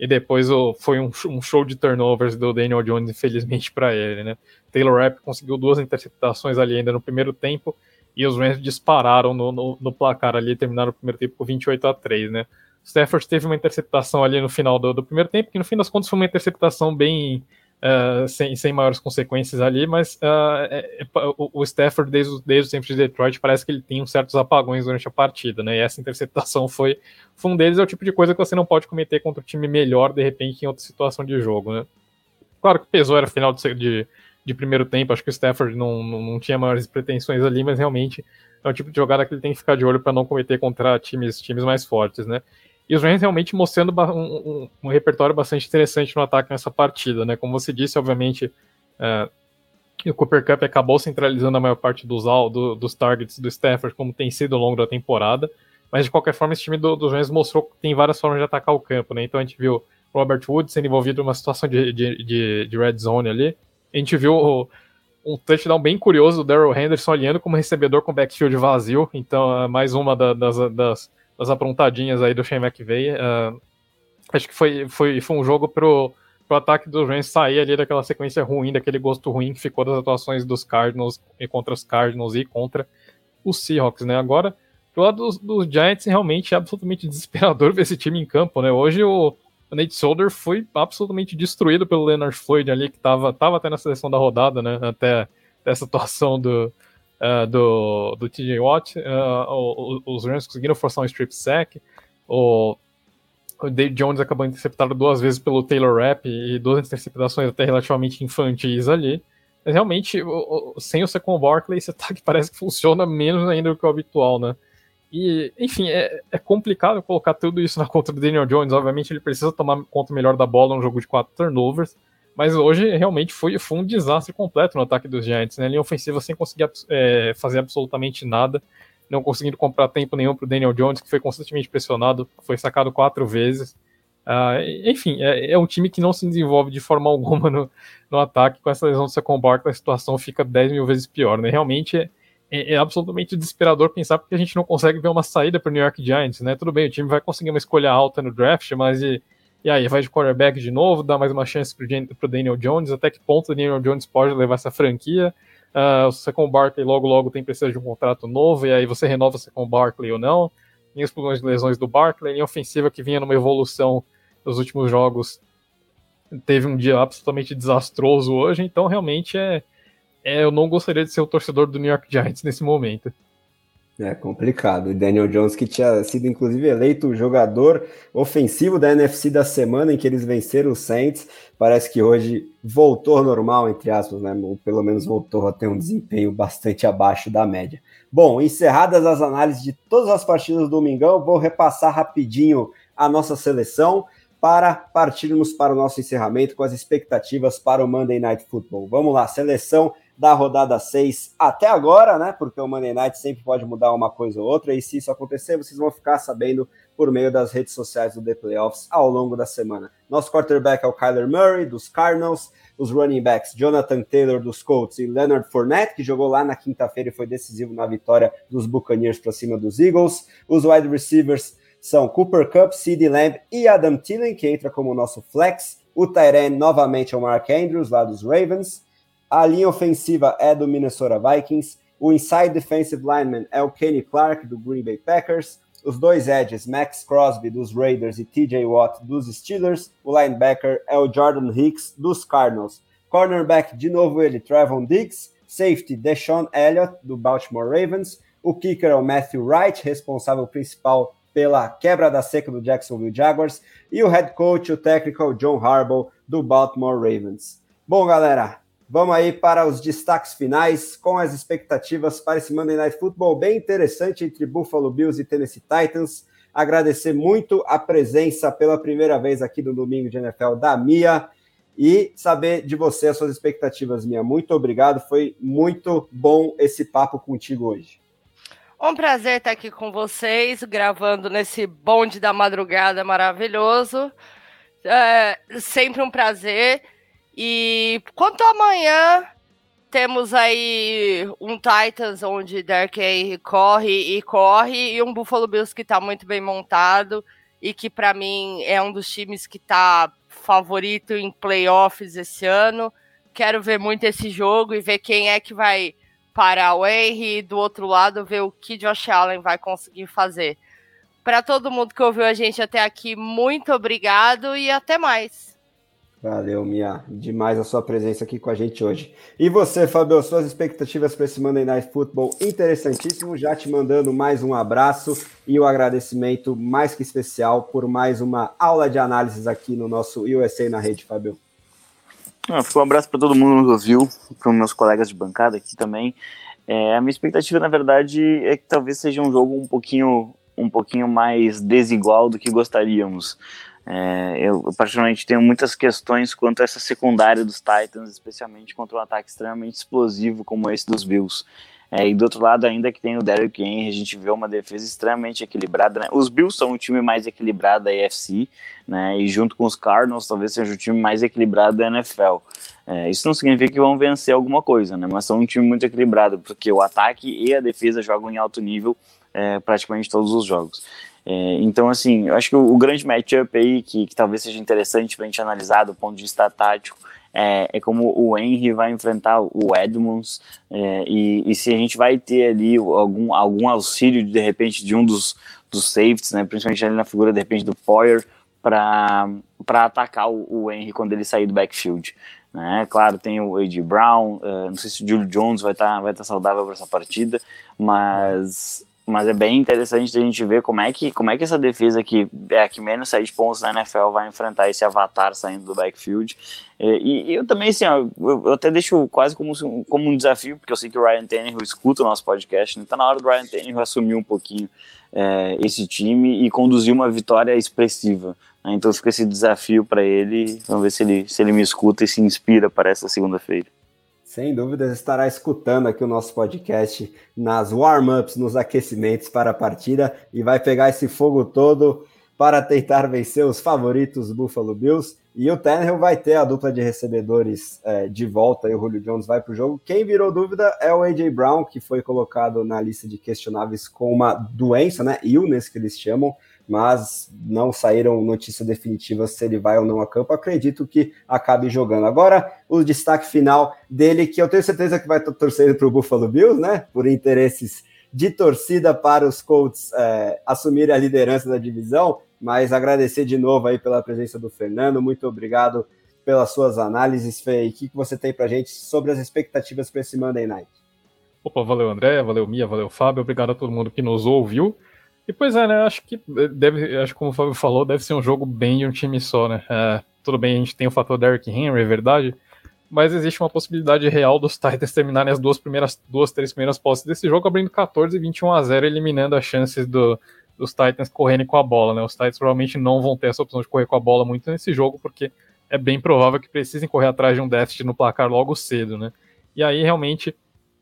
E depois foi um, um, show de turnovers do Daniel Jones, infelizmente para ele, né? Taylor Rapp conseguiu duas interceptações ali ainda no primeiro tempo e os Rams dispararam no, no, no, placar ali, terminaram o primeiro tempo com 28 a 3, né? Stafford teve uma interceptação ali no final do, do primeiro tempo, que no fim das contas foi uma interceptação bem uh, sem, sem maiores consequências ali, mas uh, o, o, Stafford, desde, desde o tempo de Detroit, parece que ele tem uns certos apagões durante a partida, né? E essa interceptação foi, foi um deles, é o tipo de coisa que você não pode cometer contra um time melhor, de repente, em outra situação de jogo, né? Claro que pesou, era final de, de, de primeiro tempo, acho que o Stafford não, não, não, tinha maiores pretensões ali, mas realmente é o tipo de jogada que ele tem que ficar de olho para não cometer contra times, times mais fortes, né? E os Rams realmente mostrando um, um, um, repertório bastante interessante no ataque nessa partida, né? Como você disse, obviamente, é, o Cooper Cup acabou centralizando a maior parte dos, do, dos targets do Stafford, como tem sido ao longo da temporada. Mas de qualquer forma, esse time do, dos Rams mostrou que tem várias formas de atacar o campo, né? Então a gente viu Robert Woods sendo envolvido numa situação de, de, de, de red zone ali. A gente viu um touchdown bem curioso do Daryl Henderson olhando como recebedor com backfield vazio. Então, é mais uma da, das, das as aprontadinhas aí do Shane McVay. Uh, acho que foi, foi, foi um jogo pro, pro ataque dos Rams sair ali daquela sequência ruim, daquele gosto ruim que ficou das atuações dos Cardinals e contra os Cardinals e contra os Seahawks, né? Agora, pro lado dos, dos Giants, realmente é absolutamente desesperador ver esse time em campo, né? Hoje o, o Nate Solder foi absolutamente destruído pelo Leonard Floyd ali, que tava, tava até na seleção da rodada, né? Até essa atuação do, uh, do, do TJ Watt, uh, os Rams conseguiram forçar um strip sack, o, o Dave Jones acabou interceptado duas vezes pelo Taylor Rapp e duas interceptações até relativamente infantis ali. Mas realmente, o, o, sem o Second Barkley, esse ataque parece que funciona menos ainda do que o habitual, né? E, enfim, é, é, complicado colocar tudo isso na conta do Daniel Jones. Obviamente, ele precisa tomar conta melhor da bola no jogo de quatro turnovers. Mas hoje realmente foi, foi um desastre completo no ataque dos Giants, né? Linha ofensiva sem conseguir é, fazer absolutamente nada, não conseguindo comprar tempo nenhum para o Daniel Jones, que foi constantemente pressionado, foi sacado quatro vezes. Uh, enfim, é, é, um time que não se desenvolve de forma alguma no, no ataque. Com essa lesão do Second Barkley, a situação fica 10 mil vezes pior, né? Realmente é, é, é, absolutamente desesperador pensar porque a gente não consegue ver uma saída para o New York Giants, né? Tudo bem, o time vai conseguir uma escolha alta no draft, mas e aí, vai de quarterback de novo, dá mais uma chance pro, pro Daniel Jones. Até que ponto o Daniel Jones pode levar essa franquia? Uh, o Barkley logo logo tem precisa de um contrato novo, e aí você renova o Barkley ou não. Tem os problemas de lesões do Barkley, linha ofensiva que vinha numa evolução nos últimos jogos teve um dia absolutamente desastroso hoje, então realmente é, é eu não gostaria de ser o torcedor do New York Giants nesse momento. É complicado. E Daniel Jones, que tinha sido inclusive eleito o jogador ofensivo da NFC da semana em que eles venceram o Saints, parece que hoje voltou ao normal, entre aspas, né? Ou pelo menos voltou a ter um desempenho bastante abaixo da média. Bom, encerradas as análises de todas as partidas do Domingão, vou repassar rapidinho a nossa seleção para partirmos para o nosso encerramento com as expectativas para o Monday Night Football. Vamos lá, seleção da rodada 6 até agora, né? Porque o Monday Night sempre pode mudar uma coisa ou outra, e se isso acontecer, vocês vão ficar sabendo por meio das redes sociais do The Playoffs ao longo da semana. Nosso quarterback é o Kyler Murray, dos Cardinals, os running backs Jonathan Taylor, dos Colts, e Leonard Fournette, que jogou lá na quinta-feira e foi decisivo na vitória dos Buccaneers para cima dos Eagles. Os wide receivers são Cooper Cup, CeeDee Lamb e Adam Thielen, que entra como nosso flex. O Tyrene novamente é o Mark Andrews, lá dos Ravens. A linha ofensiva é do Minnesota Vikings. O inside defensive lineman é o Kenny Clark, do Green Bay Packers. Os dois edges, Max Crosby, dos Raiders, e TJ Watt, dos Steelers. O linebacker é o Jordan Hicks, dos Cardinals. Cornerback, de novo ele, Trevon Diggs. Safety, Deshaun Elliott, do Baltimore Ravens. O kicker é o Matthew Wright, responsável principal pela quebra da seca do Jacksonville Jaguars. E o head coach, o técnico, John Harbaugh, do Baltimore Ravens. Bom, galera, Vamos aí para os destaques finais com as expectativas para esse Monday Night Football bem interessante entre Buffalo Bills e Tennessee Titans. Agradecer muito a presença pela primeira vez aqui no Domingo de NFL da Mia e saber de você as suas expectativas, Mia. Muito obrigado, foi muito bom esse papo contigo hoje. Um prazer estar aqui com vocês, gravando nesse bonde da madrugada maravilhoso. É sempre um prazer. E quanto amanhã, temos aí um Titans onde Derek Henry corre e corre, e um Buffalo Bills que está muito bem montado e que para mim é um dos times que está favorito em playoffs esse ano. Quero ver muito esse jogo e ver quem é que vai parar o Henry e do outro lado ver o que Josh Allen vai conseguir fazer. Para todo mundo que ouviu a gente até aqui, muito obrigado e até mais. Valeu, Mia. Demais a sua presença aqui com a gente hoje. E você, Fabio, suas expectativas para esse Monday Night Football interessantíssimo. Já te mandando mais um abraço e o um agradecimento mais que especial por mais uma aula de análises aqui no nosso USA na rede, Fabio. Ah, um abraço para todo mundo que ouviu, para os meus colegas de bancada aqui também. É, a minha expectativa, na verdade, é que talvez seja um jogo um pouquinho, um pouquinho mais desigual do que gostaríamos. É, eu, particularmente, tenho muitas questões quanto a essa secundária dos Titans, especialmente contra um ataque extremamente explosivo como esse dos Bills. É, e do outro lado, ainda que tem o Derrick Henry, a gente vê uma defesa extremamente equilibrada. Né? Os Bills são o time mais equilibrado da AFC, né? e junto com os Cardinals, talvez seja o time mais equilibrado da NFL. É, isso não significa que vão vencer alguma coisa, né? mas são um time muito equilibrado, porque o ataque e a defesa jogam em alto nível é, praticamente todos os jogos. É, então, assim, eu acho que o, o grande matchup aí, que, que, talvez seja interessante para a gente analisar do ponto de vista tático, é, é, como o Henry vai enfrentar o Edmonds é, e, e, se a gente vai ter ali algum, algum auxílio, de repente, de um dos, dos safeties, né, principalmente ali na figura, de repente, do Poyer, para atacar o, o Henry quando ele sair do backfield. Né? Claro, tem o A.J. Brown, uh, não sei se o Julio Jones vai estar tá, vai tá saudável para essa partida, mas mas é bem interessante a gente ver como é que, como é que essa defesa que é a que menos de pontos na NFL vai enfrentar esse avatar saindo do backfield. E, e eu também, assim, ó, eu, eu, até deixo quase como, como um desafio, porque eu sei que o Ryan Tannehill escuta o nosso podcast, então na hora do Ryan Tannehill assumir um pouquinho é, esse time e conduzir uma vitória expressiva. Né? Então fica esse desafio para ele, vamos ver se ele, se ele me escuta e se inspira para essa segunda-feira. Sem dúvidas, estará escutando aqui o nosso podcast nas warm-ups, nos aquecimentos para a partida e vai pegar esse fogo todo para tentar vencer os favoritos Buffalo Bills. E o Tannehill vai ter a dupla de recebedores é, de volta e o Julio Jones vai para o jogo. Quem virou dúvida é o A.J. Brown, que foi colocado na lista de questionáveis com uma doença, né? Illness que eles chamam mas não saíram notícias definitivas se ele vai ou não a campo. Acredito que acabe jogando. Agora, o destaque final dele, que eu tenho certeza que vai torcendo para o Buffalo Bills, né? Por interesses de torcida para os Colts é, assumirem a liderança da divisão, mas agradecer de novo aí pela presença do Fernando. Muito obrigado pelas suas análises, Fê. O que você tem para gente sobre as expectativas para esse Monday Night? Opa, valeu André, valeu Mia, valeu Fábio, obrigado a todo mundo que nos ouviu. E pois é, né? Acho que deve, acho como o Fábio falou, deve ser um jogo bem de um time só, né? É, tudo bem, a gente tem o fator Derrick Henry, é verdade, mas existe uma possibilidade real dos Titans terminarem as duas primeiras, duas, três primeiras posses desse jogo, abrindo 14 e 21 a 0, eliminando as chances do, dos Titans correrem com a bola, né? Os Titans provavelmente não vão ter essa opção de correr com a bola muito nesse jogo, porque é bem provável que precisem correr atrás de um déficit no placar logo cedo, né? E aí realmente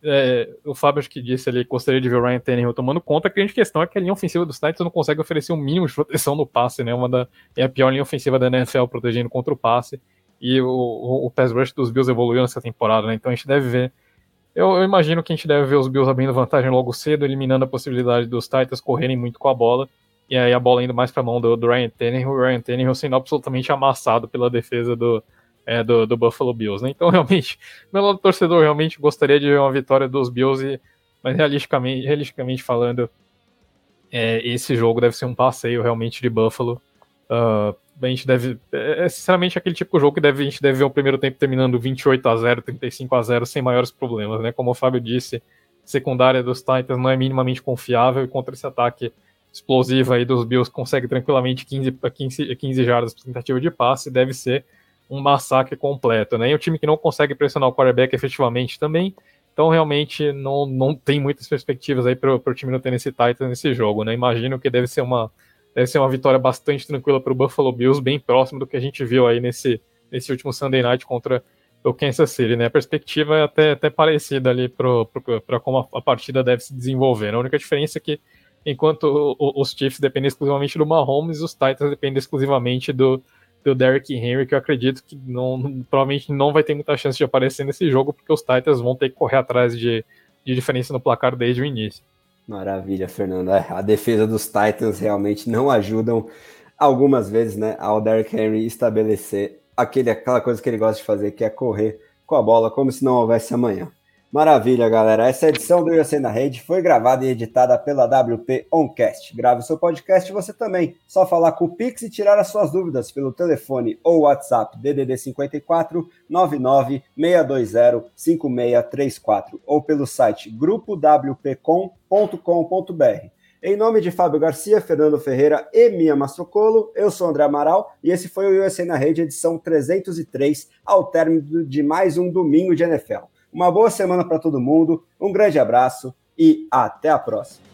é, o Fábio acho que disse ali gostaria de ver o Ryan Tannehill tomando conta. A grande questão é que a linha ofensiva dos Titans não consegue oferecer um mínimo de proteção no passe, né? Uma da, é a pior linha ofensiva da NFL protegendo contra o passe. E o, o, o pass rush dos Bills evoluiu nessa temporada, né? Então a gente deve ver. Eu, eu, imagino que a gente deve ver os Bills abrindo vantagem logo cedo, eliminando a possibilidade dos Titans correrem muito com a bola. E aí a bola indo mais para a mão do, do Ryan Tannehill, o Ryan Tannehill sendo absolutamente amassado pela defesa do, é, do, do, Buffalo Bills, né? Então, realmente, meu lado torcedor realmente gostaria de ver uma vitória dos Bills, e, mas realisticamente, realisticamente falando, é, esse jogo deve ser um passeio realmente de Buffalo. Uh, a gente deve. É, é, sinceramente aquele tipo de jogo que deve, a gente deve ver o primeiro tempo terminando 28 a 0 35 a 0 sem maiores problemas, né? Como o Fábio disse, secundária dos Titans não é minimamente confiável e contra esse ataque explosivo aí dos Bills consegue tranquilamente 15, 15, 15 jardas por tentativa de passe, deve ser um massacre completo, né? E um time que não consegue pressionar o quarterback efetivamente também, então realmente não, não tem muitas perspectivas aí para o time do Tennessee Titans nesse jogo, né? Imagino que deve ser uma deve ser uma vitória bastante tranquila para o Buffalo Bills, bem próximo do que a gente viu aí nesse, nesse último Sunday Night contra o Kansas City, né? A perspectiva é até, até parecida ali para como a, a, partida deve se desenvolver. Né? A única diferença é que enquanto os Chiefs dependem exclusivamente do Mahomes, os Titans dependem exclusivamente do, do Derrick Henry, que eu acredito que não, provavelmente não vai ter muita chance de aparecer nesse jogo, porque os Titans vão ter que correr atrás de, de diferença no placar desde o início. Maravilha, Fernando. É, a defesa dos Titans realmente não ajudam algumas vezes, né, ao Derrick Henry estabelecer aquele, aquela coisa que ele gosta de fazer, que é correr com a bola como se não houvesse amanhã. Maravilha, galera. Essa edição do USA na Rede foi gravada e editada pela WP Oncast. Grave seu podcast você também. Só falar com o Pix e tirar as suas dúvidas pelo telefone ou WhatsApp DDD 54 99 620 5634 ou pelo site grupowpcom.com.br. Em nome de Fábio Garcia, Fernando Ferreira e Mia Mastrocolo, eu sou André Amaral e esse foi o USA na Rede, edição 303, ao término de mais um domingo de NFL. Uma boa semana para todo mundo, um grande abraço e até a próxima.